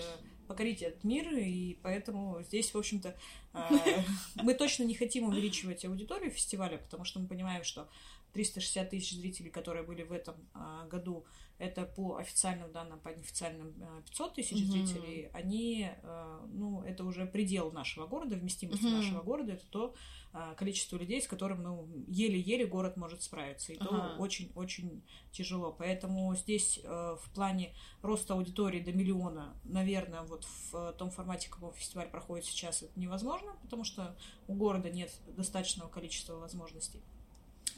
покорить этот мир, и поэтому здесь, в общем-то, а, мы точно не хотим увеличивать аудиторию фестиваля, потому что мы понимаем, что 360 тысяч зрителей, которые были в этом а, году, это по официальным данным, по неофициальным а, 500 тысяч Мгм. зрителей, они, а, ну, это уже предел нашего города, вместимости Мгм. нашего города, это то а, количество людей, с которым, ну, еле-еле город может справиться, и то Ага. очень-очень тяжело. Поэтому здесь э, в плане роста аудитории до миллиона, наверное, вот в э, том формате, в каком фестиваль проходит сейчас, это невозможно, потому что у города нет достаточного количества возможностей.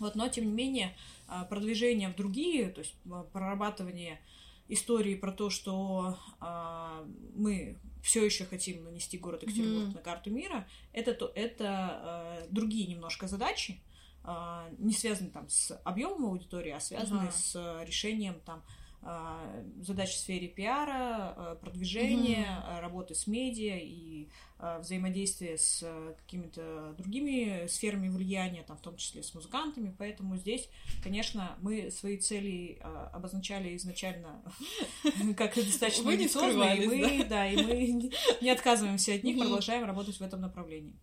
Вот, но, тем не менее, а, продвижение в другие, то есть а, прорабатывание истории про то, что а, мы все еще хотим нанести город Екатеринбург Мгм. на карту мира, это, то, это а, другие немножко задачи, а, не связаны там с объемом аудитории, а связаны Ага. с решением там задач в сфере пиара, а, продвижения, Мгм. а, работы с медиа и а, взаимодействия с а, какими-то другими сферами влияния, там, в том числе с музыкантами. Поэтому здесь, конечно, мы свои цели а, обозначали изначально как достаточно амбициозные, и мы, да, и мы не- отказываемся от них, продолжаем работать в этом направлении.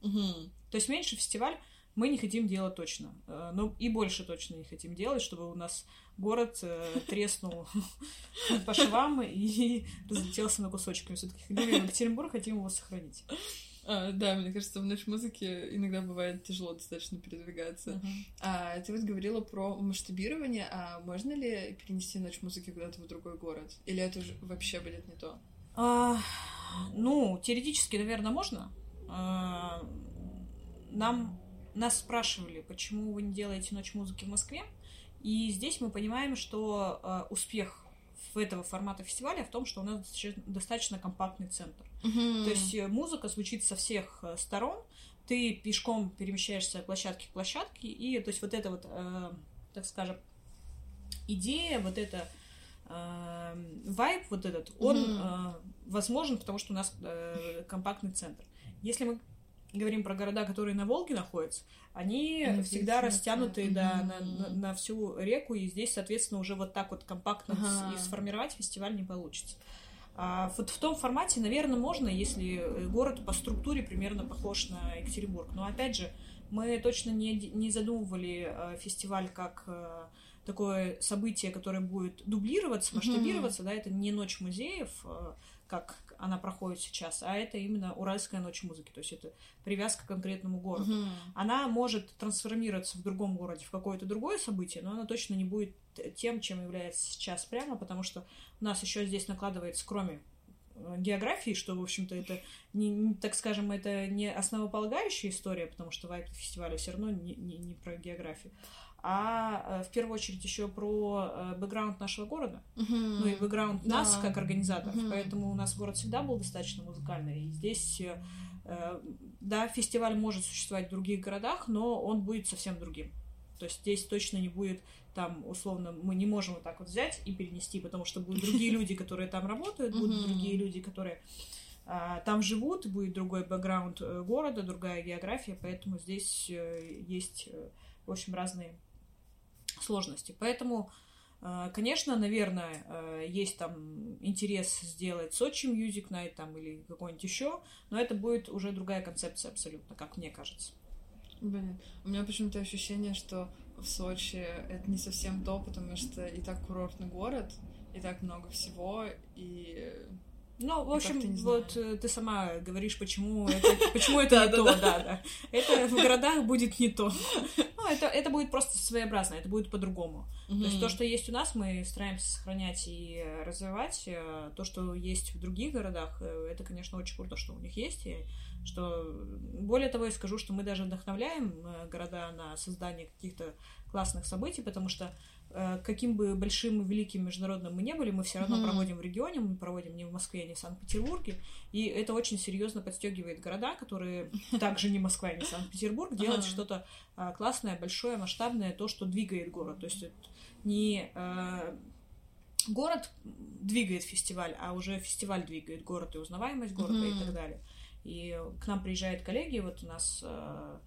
То есть меньше фестиваль мы не хотим делать точно. Э, Но и больше точно не хотим делать, чтобы у нас город э, треснул по швам и разлетелся на кусочки. Мы все-таки любим Екатеринбург, хотим его сохранить. А, да, мне кажется, в нашей музыке иногда бывает тяжело достаточно передвигаться. А, ты вот говорила про масштабирование, а можно ли перенести ночь музыки куда-то в другой город? Или это уже вообще будет не то? А, ну, теоретически, наверное, можно. А, нам нас спрашивали, почему вы не делаете ночь музыки в Москве. И здесь мы понимаем, что а, успех этого формата фестиваля в том, что у нас достаточно- компактный центр. То есть э, музыка звучит со всех э, сторон, ты пешком перемещаешься от площадки к площадке, и то есть вот эта вот, э, так скажем, идея, вот эта э, вайб вот этот, он Мгм. э, возможен, потому что у нас э, компактный центр. Если мы говорим про города, которые на Волге находятся, они Они всегда растянуты да, на, на- на всю реку, и здесь, соответственно, уже вот так вот компактно Ага. и сформировать фестиваль не получится. А вот в том формате, наверное, можно, если э, город по структуре примерно похож на Екатеринбург. Но опять же, мы точно не, не задумывали э, фестиваль как э, такое событие, которое будет дублироваться, масштабироваться, да, это не ночь музеев, как она проходит сейчас, а это именно Уральская ночь музыки, то есть это привязка к конкретному городу. Мгм. Она может трансформироваться в другом городе в какое-то другое событие, но она точно не будет тем, чем является сейчас прямо, потому что у нас еще здесь накладывается, кроме географии, что, в общем-то, это, не, не, так скажем, это не основополагающая история, потому что вайп фестиваля все равно не, не, не про географию, а в первую очередь еще про бэкграунд нашего города, Мгм. ну и бэкграунд Да. нас как организаторов, Мгм. поэтому у нас город всегда был достаточно музыкальный, и здесь, э, э, да, фестиваль может существовать в других городах, но он будет совсем другим. То есть здесь точно не будет там, условно, мы не можем вот так вот взять и перенести, потому что будут другие люди, которые там работают, будут другие люди, которые а, там живут, будет другой бэкграунд э, города, другая география, поэтому здесь э, есть, э, в общем, разные сложности. Поэтому, э, конечно, наверное, э, есть там интерес сделать Сочи Music Night там или какой-нибудь еще, но это будет уже другая концепция абсолютно, как мне кажется. Блин, у меня почему-то ощущение, что в Сочи это не совсем то, потому что и так курортный город, и так много всего, и... Ну, в общем, вот э, ты сама говоришь, почему это, почему это не то, да, да. Это в городах будет не то. Ну, это, это будет просто своеобразно, это будет по-другому. То есть то, что есть у нас, мы стараемся сохранять и развивать. Э, То, что есть в других городах, э, это, конечно, очень круто, что у них есть. И что более того, я скажу, что мы даже вдохновляем города на создание каких-то классных событий, потому что каким бы большим и великим международным мы не были, мы все равно Мгм. проводим в регионе, мы проводим не в Москве, не в Санкт-Петербурге, и это очень серьезно подстегивает города, которые также не Москва, не Санкт-Петербург, делать Ага. что-то а, классное, большое, масштабное, то, что двигает город. То есть это не э, город двигает фестиваль, а уже фестиваль двигает город и узнаваемость города и Мгм. так далее. И к нам приезжают коллеги, вот у нас э, э,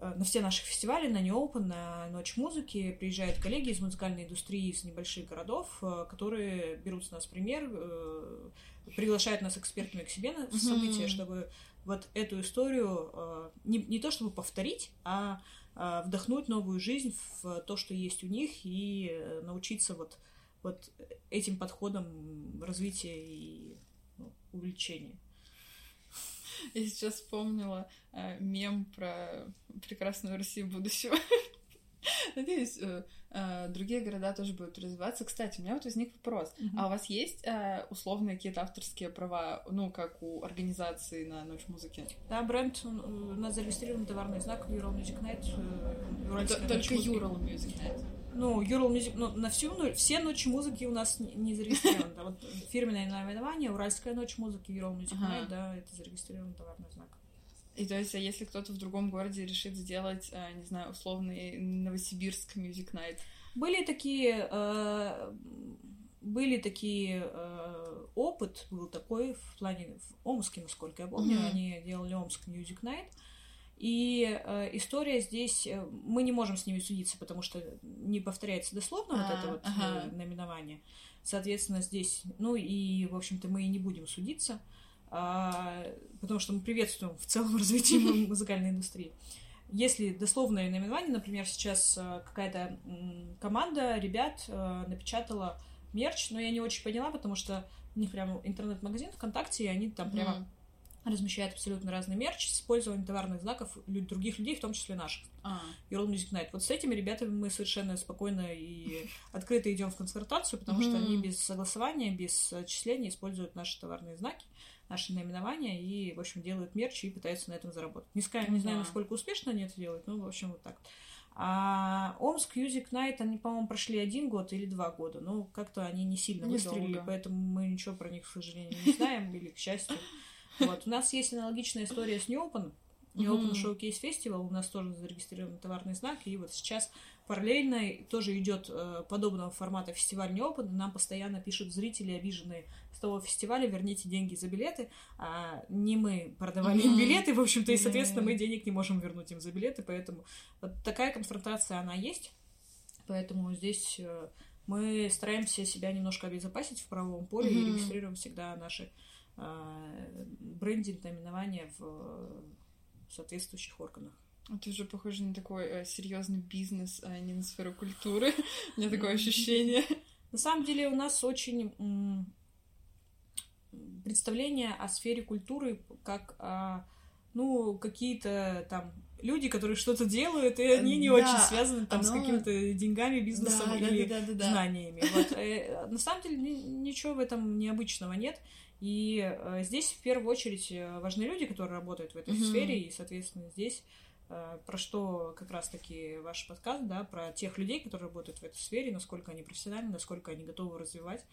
на все наши фестивали, на Open, на Ночь музыки приезжают коллеги из музыкальной индустрии из небольших городов, э, которые берут с нас пример, э, приглашают нас экспертами к себе на события, чтобы вот эту историю э, не, не то чтобы повторить, а э, вдохнуть новую жизнь в то, что есть у них, и э, научиться вот, вот этим подходам развития и ну, увлечения. Я сейчас вспомнила э, мем про прекрасную Россию будущего. Надеюсь, э, э, другие города тоже будут развиваться. Кстати, у меня вот возник вопрос. Мгм. А у вас есть э, условные какие-то авторские права, ну, как у организации на Ночь музыки? Да, бренд, у нас зарегистрирован товарный знак Ural Music Night. Только. Ural Music Night. Ну, Ural Music, ну, на всю ночь, все ночи музыки у нас не, не зарегистрированы. Да, вот фирменное наименование, Уральская ночь музыки, Ural Music Ага. Night, да, это зарегистрирован товарный знак. И то есть, а если кто-то в другом городе решит сделать, э, не знаю, условный Новосибирск Music Night, Были такие, э, были такие, э, опыт был такой в плане, в Омске, насколько я помню, Мгм. они делали Омск Music Night, и э, история здесь, э, мы не можем с ними судиться, потому что не повторяется дословно вот А, это вот ага. э, наименование. Соответственно, здесь, ну и, в общем-то, мы и не будем судиться, а, потому что мы приветствуем в целом развитие му- музыкальной индустрии. Если дословное наименование, например, сейчас э, какая-то команда ребят э, напечатала мерч, но я не очень поняла, потому что у них прямо интернет-магазин ВКонтакте, и они там прямо Мгм. размещают абсолютно разный мерч с использованием товарных знаков других людей, в том числе наших. А, Ural Music Night. Вот с этими ребятами мы совершенно спокойно и открыто идем в консультацию, потому что Мгм. они без согласования, без отчисления используют наши товарные знаки, наши наименования и, в общем, делают мерч и пытаются на этом заработать. Не, ска- не знаю, насколько успешно они это делают, но, в общем, вот так. А Омск Music Night, они, по-моему, прошли один год или два года, но как-то они не сильно выстрелили, Недолго. поэтому мы ничего про них, к сожалению, не знаем, или к счастью. Вот. У нас есть аналогичная история с Open Мгм. Showcase Festival, у нас тоже зарегистрирован товарный знак, и вот сейчас параллельно тоже идет э, подобного формата фестиваль Open, нам постоянно пишут зрители, обиженные с того фестиваля, верните деньги за билеты, а не мы продавали им билеты, в общем-то, и, соответственно, мы денег не можем вернуть им за билеты, поэтому вот такая конфронтация, она есть, поэтому здесь э, мы стараемся себя немножко обезопасить в правовом поле и Мгм. регистрируем всегда наши брендинг, наименования в э, соответствующих органах. это уже похоже на такой серьезный бизнес, а не на сферу культуры. У меня такое ощущение. На самом деле у нас очень представление о сфере культуры как о, ну, какие-то там люди, которые что-то делают, и они не Да, очень связаны там с какими-то деньгами, бизнесом Да, или да, да, да, да. знаниями. Вот. Э, На самом деле ни- ничего в этом необычного нет. И э, здесь в первую очередь э, важны люди, которые работают в этой Мгм. сфере, и, соответственно, здесь э, про что как раз-таки ваш подкаст, да, про тех людей, которые работают в этой сфере, насколько они профессиональны, насколько они готовы развивать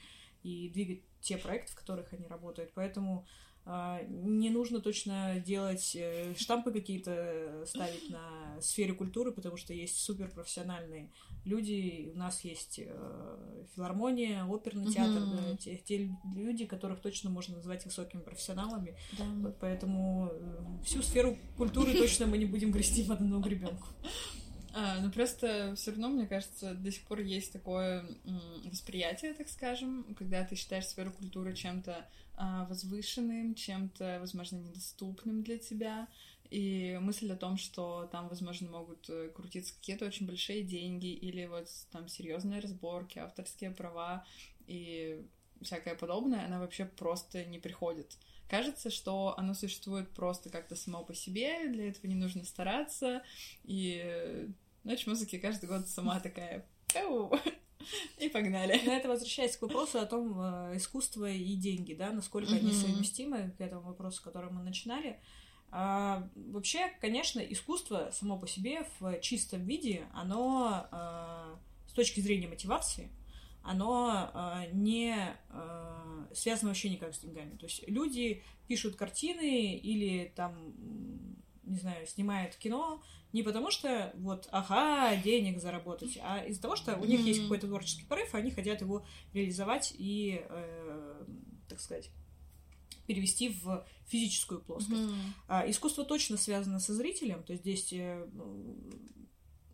и двигать те проекты, в которых они работают. Поэтому не нужно точно делать э, штампы какие-то э, ставить на сфере культуры, потому что есть суперпрофессиональные люди. У нас есть э, филармония, оперный театр, Мгм. да, те, те люди, которых точно можно назвать высокими профессионалами. Да. Вот поэтому всю сферу культуры точно мы не будем грести в одну гребенку. А, ну просто все равно, мне кажется, до сих пор есть такое восприятие, так скажем, когда ты считаешь сферу культуры чем-то а, возвышенным, чем-то, возможно, недоступным для тебя. И мысль о том, что там, возможно, могут э, крутиться какие-то очень большие деньги или вот там серьезные разборки, авторские права и всякое подобное, она вообще просто не приходит. Кажется, что оно существует просто как-то само по себе, для этого не нужно стараться, и э, ночь музыки каждый год сама такая! и погнали. Но это возвращаясь к вопросу о том, э, искусство и деньги, да, насколько они совместимы, к этому вопросу, с которого мы начинали. А, вообще, конечно, искусство само по себе в чистом виде, оно а, с точки зрения мотивации, оно а, не а, связано вообще никак с деньгами. То есть люди пишут картины или там, не знаю, снимают кино не потому что вот, ага, денег заработать, а из-за того, что у них есть Мгм. какой-то творческий порыв, и они хотят его реализовать и, э, так сказать, перевести в физическую плоскость. Мгм. А, искусство точно связано со зрителем, то есть здесь э,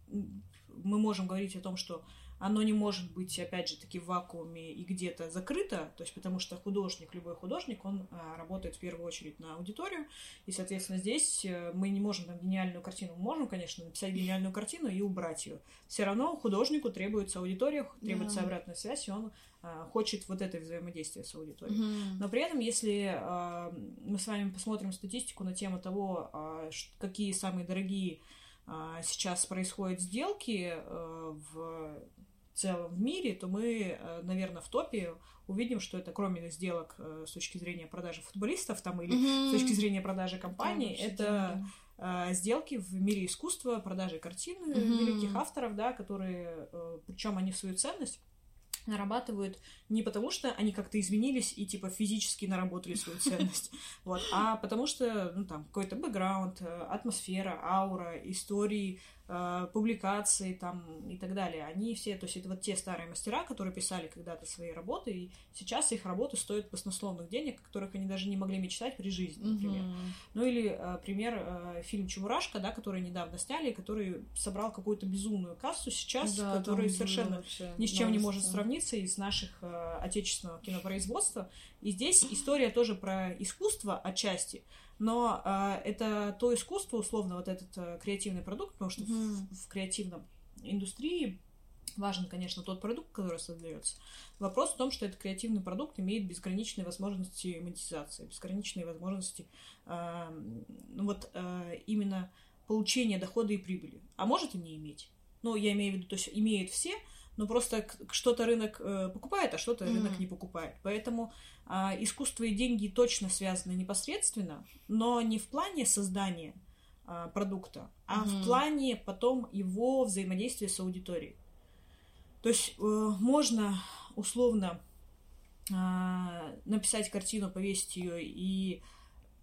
м, мы можем говорить о том, что оно не может быть, опять же, таки в вакууме и где-то закрыто, то есть потому что художник, любой художник, он а, работает в первую очередь на аудиторию, и, соответственно, здесь э, мы не можем там гениальную картину, мы можем, конечно, написать гениальную картину и убрать ее. Все равно художнику требуется аудитория, требуется Да. обратная связь, и он а, хочет вот это взаимодействие с аудиторией. Мгм. Но при этом, если а, мы с вами посмотрим статистику на тему того, ш- какие самые дорогие а, сейчас происходят сделки а, в целом в мире, то мы, наверное, в топе увидим, что это кроме сделок а, с точки зрения продажи футболистов там или с точки зрения продажи компаний, вообще, это а, сделки в мире искусства, продажи картин э, Мгм. великих авторов, да, которые, причем они свою ценность нарабатывают не потому, что они как-то изменились и типа физически наработали свою ценность, вот, а потому что, ну, там, какой-то бэкграунд, э, атмосфера, аура, истории, э, публикации там и так далее. Они все, то есть это вот те старые мастера, которые писали когда-то свои работы, и сейчас их работы стоят баснословных денег, которых они даже не могли мечтать при жизни, например. Мгм. Ну или, э, пример, фильм «Чебурашка», да, который недавно сняли, который собрал какую-то безумную кассу сейчас, Да, который совершенно вообще ни с чем не может сравниться из наших отечественного кинопроизводства. И здесь история тоже про искусство отчасти, но э, это то искусство, условно, вот этот э, креативный продукт, потому что в- Мгм. в, креативном индустрии важен, конечно, тот продукт, который создается. Вопрос в том, что этот креативный продукт имеет безграничные возможности монетизации, безграничные возможности э, ну вот э, именно получения дохода и прибыли. А может и не иметь. Ну, я имею в виду, то есть имеют все, но просто что-то рынок э, покупает, а что-то Мгм. рынок не покупает. Поэтому а, искусство и деньги точно связаны непосредственно, но не в плане создания а, продукта, а Мгм. в плане потом его взаимодействия с аудиторией. То есть э, можно условно а, написать картину, повесить ее, и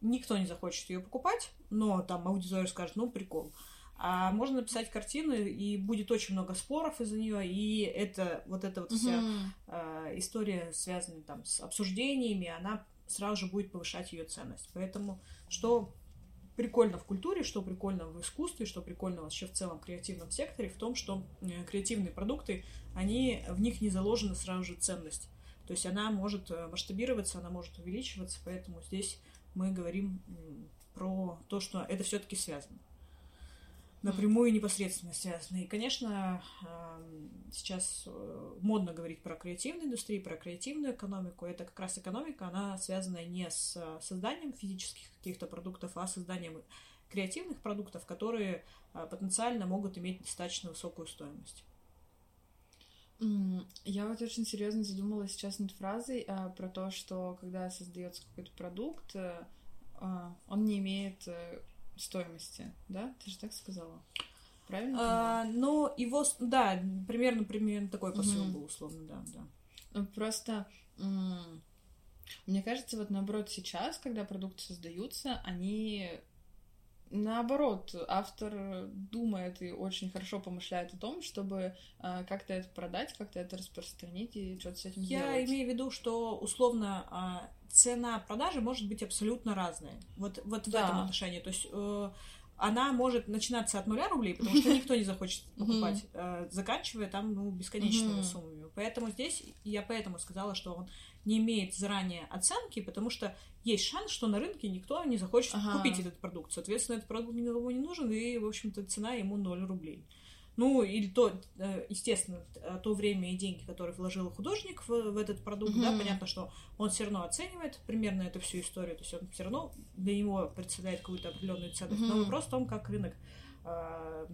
никто не захочет ее покупать, но там аудитория скажет, ну, прикол. А можно написать картину, и будет очень много споров из-за нее, и это вот эта вот вся Мгм. э, история, связанная там с обсуждениями, она сразу же будет повышать ее ценность. Поэтому что прикольно в культуре, что прикольно в искусстве, что прикольно вообще в целом в креативном секторе, в том, что э, креативные продукты, они, в них не заложена сразу же ценность. То есть она может э, масштабироваться, она может увеличиваться, поэтому здесь мы говорим про то, что это все-таки связано. Напрямую и непосредственно связано. И, конечно, эм, сейчас э, модно говорить про креативную индустрию, про креативную экономику. Это как раз экономика, она связана не с э, созданием физических каких-то продуктов, а с созданием креативных продуктов, которые а, потенциально могут иметь достаточно высокую стоимость. Я вот очень серьезно задумалась сейчас над фразой а, про то, что когда создается какой-то продукт, а, он не имеет стоимости, да? Ты же так сказала? Правильно? А, ну, его, да, примерно, примерно такой посыл угу. был, условно, да, да. Ну, просто мне кажется, вот наоборот сейчас, когда продукты создаются, они наоборот, автор думает и очень хорошо помышляет о том, чтобы э, как-то это продать, как-то это распространить и что-то с этим Я сделать. Я имею в виду, что условно э, цена продажи может быть абсолютно разная. Вот, вот да. в этом отношении. То есть э, она может начинаться от нуля рублей, потому что никто не захочет покупать, э, заканчивая там ну, бесконечными суммами. Поэтому здесь я поэтому сказала, что он не имеет заранее оценки, потому что есть шанс, что на рынке никто не захочет ага. купить этот продукт. Соответственно, этот продукт никому не нужен, и, в общем-то, цена ему 0 рублей. Ну, или то, э, естественно, то время и деньги, которые вложил художник в, в этот продукт, mm-hmm. да, понятно, что он все равно оценивает примерно эту всю историю, то есть он все равно для него представляет какую-то определенную ценность. Mm-hmm. Но вопрос в том, как рынок э,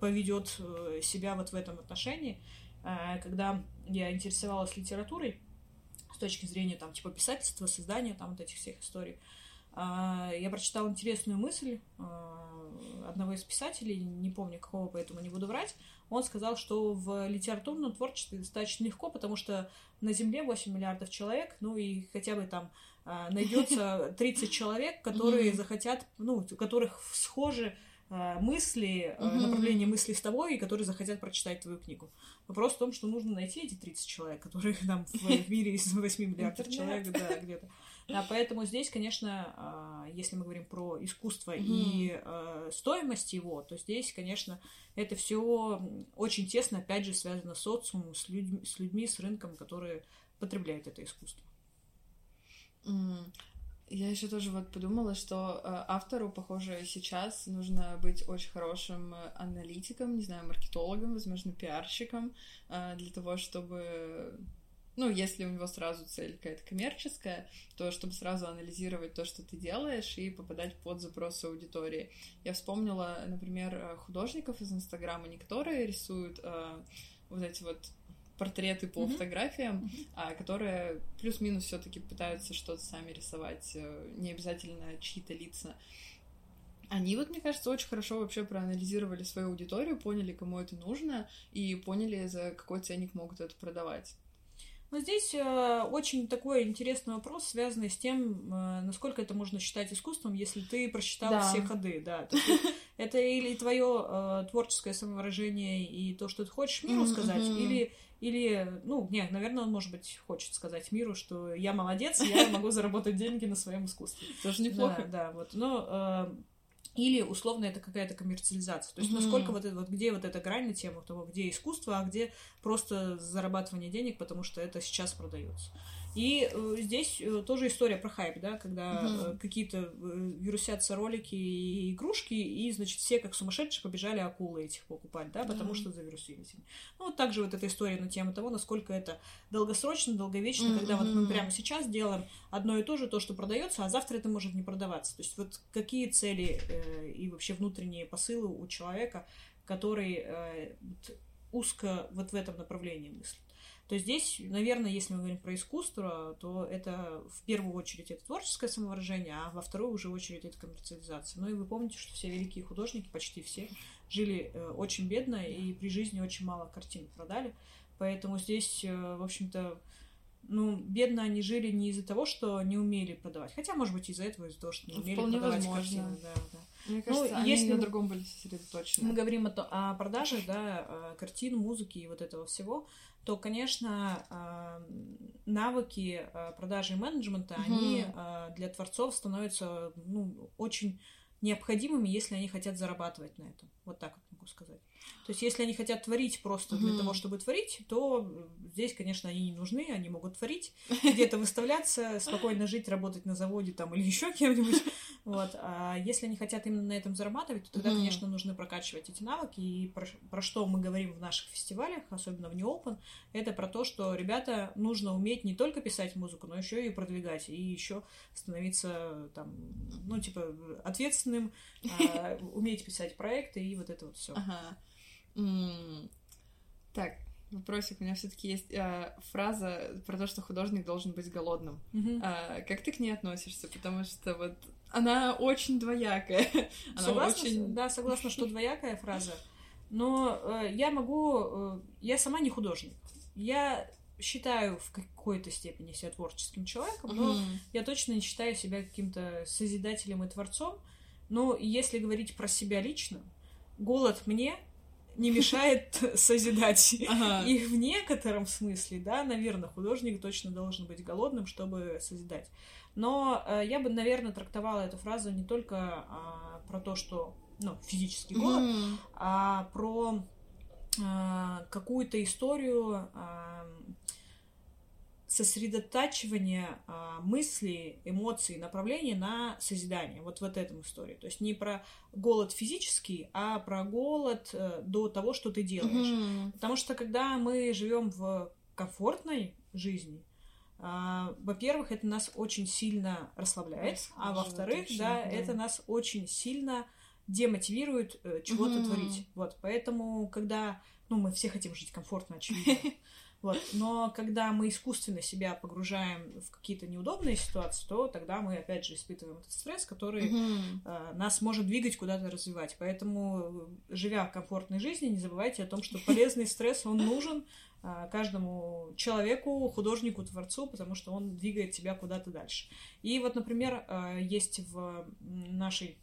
поведет э, себя вот в этом отношении. Э, когда я интересовалась литературой, точки зрения там типа писательства, создания там вот этих всех историй, э, я прочитала интересную мысль, одного из писателей, не помню какого, поэтому не буду врать, он сказал, что в литературном творчестве достаточно легко, потому что на Земле 8 миллиардов человек, ну и хотя бы там а, найдется 30 человек, которые захотят, ну, у которых схожи а, мысли, mm направление мысли с тобой, которые захотят прочитать твою книгу. Вопрос в том, что нужно найти эти 30 человек, которые там в мире из 8 миллиардов человек, да, где-то. Да, поэтому здесь, конечно, а, если мы говорим про искусство mm и э, стоимость его, то здесь, конечно, это все очень тесно, опять же, связано с социумом, с людьми, с, людьми, с рынком, которые потребляют это искусство. Mm. Я еще тоже вот подумала, что э, автору, похоже, сейчас нужно быть очень хорошим э, аналитиком, не знаю, маркетологом, возможно, пиарщиком, э, для того, чтобы ну, если у него сразу цель какая-то коммерческая, то чтобы сразу анализировать то, что ты делаешь, и попадать под запросы аудитории. Я вспомнила, например, художников из Инстаграма, некоторые рисуют вот эти вот портреты по mm-hmm. фотографиям, mm-hmm. а, которые плюс-минус все-таки пытаются что-то сами рисовать, э, не обязательно чьи-то лица. Они вот, мне кажется, очень хорошо вообще проанализировали свою аудиторию, поняли, кому это нужно, и поняли, за какой ценник могут это продавать. Но здесь э, очень такой интересный вопрос, связанный с тем, э, насколько это можно считать искусством, если ты прочитал да. все ходы, да. Это или твое э, творческое самовыражение и то, что ты хочешь миру сказать, или или, ну, нет, наверное, он, может быть, хочет сказать миру, что я молодец, я могу заработать деньги на своем искусстве. Тоже неплохо. Да, да, вот. Но или условно это какая-то коммерциализация. То есть, mm-hmm. насколько вот это вот где вот эта грань на тему того, где искусство, а где просто зарабатывание денег, потому что это сейчас продается. И э, здесь э, тоже история про хайп, да, когда угу. какие-то вирусятся ролики и игрушки, и, значит, все как сумасшедшие побежали акулы этих покупать, да, потому да. что завирусились. Ну, вот также вот эта история на тему того, насколько это долгосрочно, долговечно, угу. когда вот мы прямо сейчас делаем одно и то же, то, что продается, а завтра это может не продаваться. То есть вот какие цели э, и вообще внутренние посылы у человека, который э, узко вот в этом направлении мыслит то здесь, наверное, если мы говорим про искусство, то это в первую очередь это творческое самовыражение, а во вторую уже очередь это коммерциализация. Ну и вы помните, что все великие художники, почти все, жили э, очень бедно и при жизни очень мало картин продали. Поэтому здесь, э, в общем-то, ну, бедно они жили не из-за того, что не умели продавать. Хотя, может быть, из-за этого, из-за того, что не умели Вполне продавать возможно. картины. Да, да. Мне ну, кажется, ну, они если на другом были сосредоточены. Мы говорим о, о продаже, да, картин, музыки и вот этого всего, то, конечно, а, навыки а, продажи и менеджмента, угу. они а, для творцов становятся ну, очень необходимыми, если они хотят зарабатывать на этом. Вот так вот могу сказать. То есть, если они хотят творить просто для того, чтобы творить, то здесь, конечно, они не нужны, они могут творить, где-то выставляться, спокойно жить, работать на заводе там или еще кем-нибудь. Вот. А если они хотят именно на этом зарабатывать, то тогда, конечно, нужно прокачивать эти навыки. И про, про что мы говорим в наших фестивалях, особенно в New Open, это про то, что ребята нужно уметь не только писать музыку, но еще и продвигать, и еще становиться там, ну, типа, ответственным, а, уметь писать проекты и вот это вот все. Ага. Так, вопросик. У меня все-таки есть э, фраза про то, что художник должен быть голодным. Мгм. А, как ты к ней относишься? Потому что вот она очень двоякая. Она Согласна, очень... да, согласна, что двоякая фраза. Но э, я могу... э, я сама не художник. Я считаю в какой-то степени себя творческим человеком, но Мгм. я точно не считаю себя каким-то созидателем и творцом. Но если говорить про себя лично, голод мне не мешает созидать. Ага. И в некотором смысле, да, наверное, художник точно должен быть голодным, чтобы созидать. Но э, я бы, наверное, трактовала эту фразу не только а, про то, что, ну, физический голод, Мгм. а про а, какую-то историю а, сосредотачивания а, мыслей, эмоций, направлений на созидание. Вот в этом истории. То есть не про голод физический, а про голод э, до того, что ты делаешь. Мгм. Потому что когда мы живем в комфортной жизни, а, во-первых, это нас очень сильно расслабляет, а Расслабляет, во-вторых, точно, да, да. это нас очень сильно демотивирует э, чего-то Мгм. творить. Вот, поэтому, когда, ну, мы все хотим жить комфортно, очевидно. Вот. Но когда мы искусственно себя погружаем в какие-то неудобные ситуации, то тогда мы, опять же, испытываем этот стресс, который Мгм. э, нас может двигать, куда-то развивать. Поэтому, живя комфортной жизнью, не забывайте о том, что полезный стресс, он нужен э, каждому человеку, художнику, творцу, потому что он двигает тебя куда-то дальше. И вот, например, э, есть в нашей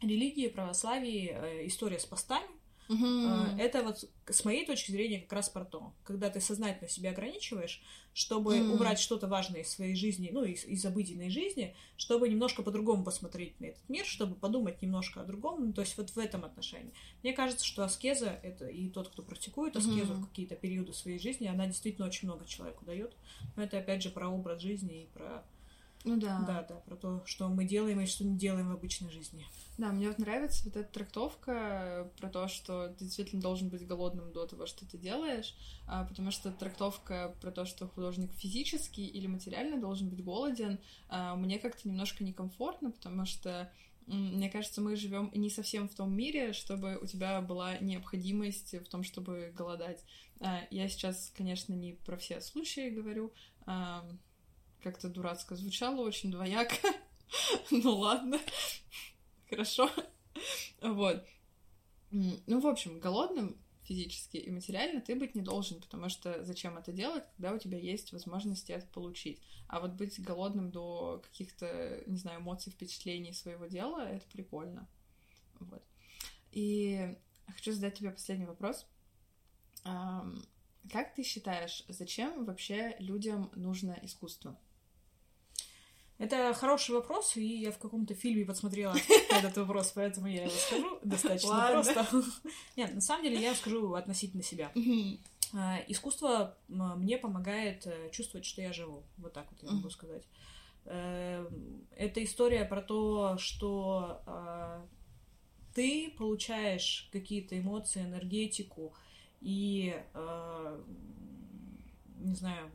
религии, православии э, история с постами. Э, Это вот с моей точки зрения как раз про то, когда ты сознательно себя ограничиваешь, чтобы Мгм. убрать что-то важное из своей жизни, ну, из, из обыденной жизни, чтобы немножко по-другому посмотреть на этот мир, чтобы подумать немножко о другом, ну, то есть вот в этом отношении. Мне кажется, что аскеза, это и тот, кто практикует аскезу Мгм. в какие-то периоды своей жизни, она действительно очень много человеку дает. Но это опять же про образ жизни и про, Ну да. да, да, про то, что мы делаем и что не делаем в обычной жизни. Да, мне вот нравится вот эта трактовка про то, что ты действительно должен быть голодным до того, что ты делаешь, а, потому что трактовка про то, что художник физически или материально должен быть голоден, а, мне как-то немножко некомфортно, потому что мне кажется, мы живем не совсем в том мире, чтобы у тебя была необходимость в том, чтобы голодать. А, Я сейчас, конечно, не про все случаи говорю, как-то дурацко звучало, очень двояко. Ну ладно. Хорошо. Вот. Ну, в общем, голодным физически и материально ты быть не должен, потому что зачем это делать, когда у тебя есть возможности это получить. А вот быть голодным до каких-то, не знаю, эмоций, впечатлений своего дела, это прикольно. Вот. И хочу задать тебе последний вопрос. Как ты считаешь, зачем вообще людям нужно искусство? Это хороший вопрос, и я в каком-то фильме подсмотрела этот вопрос, поэтому я его скажу достаточно Ладно. просто. Нет, на самом деле я скажу относительно себя. А, Искусство мне помогает э, чувствовать, что я живу. Вот так вот я могу сказать. Э, Это история про то, что а, ты получаешь какие-то эмоции, энергетику и, а, не знаю,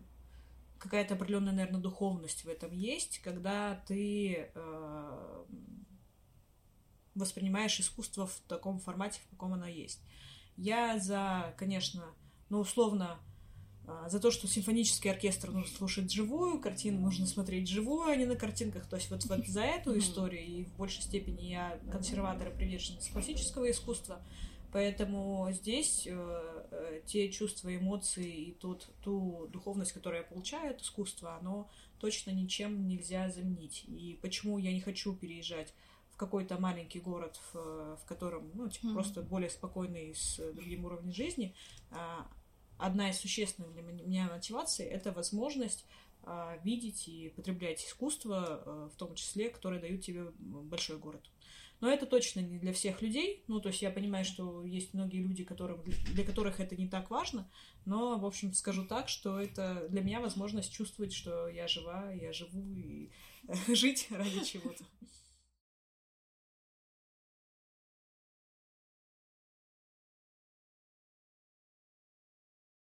какая-то определенная, наверное, духовность в этом есть, когда ты э, воспринимаешь искусство в таком формате, в каком оно есть. Я за, конечно, ну, условно, а, за то, что симфонический оркестр нужно слушать живую, картину нужно смотреть живую, а не на картинках. То есть вот, вот за эту историю и в большей степени я консерватор и приверженец классического искусства. Поэтому здесь э, э, те чувства, эмоции и тот, ту духовность, которую я получаю от искусства, оно точно ничем нельзя заменить. И почему я не хочу переезжать в какой-то маленький город, в, в котором, ну, типа, Мгм. просто более спокойный с другим уровнем жизни, а, одна из существенных для меня мотиваций — это возможность а, видеть и потреблять искусство, а, в том числе, которое дают тебе большой город. Но это точно не для всех людей. Ну, то есть я понимаю, что есть многие люди, которым, для которых это не так важно. Но, в общем, скажу так, что это для меня возможность чувствовать, что я жива, я живу и жить ради чего-то.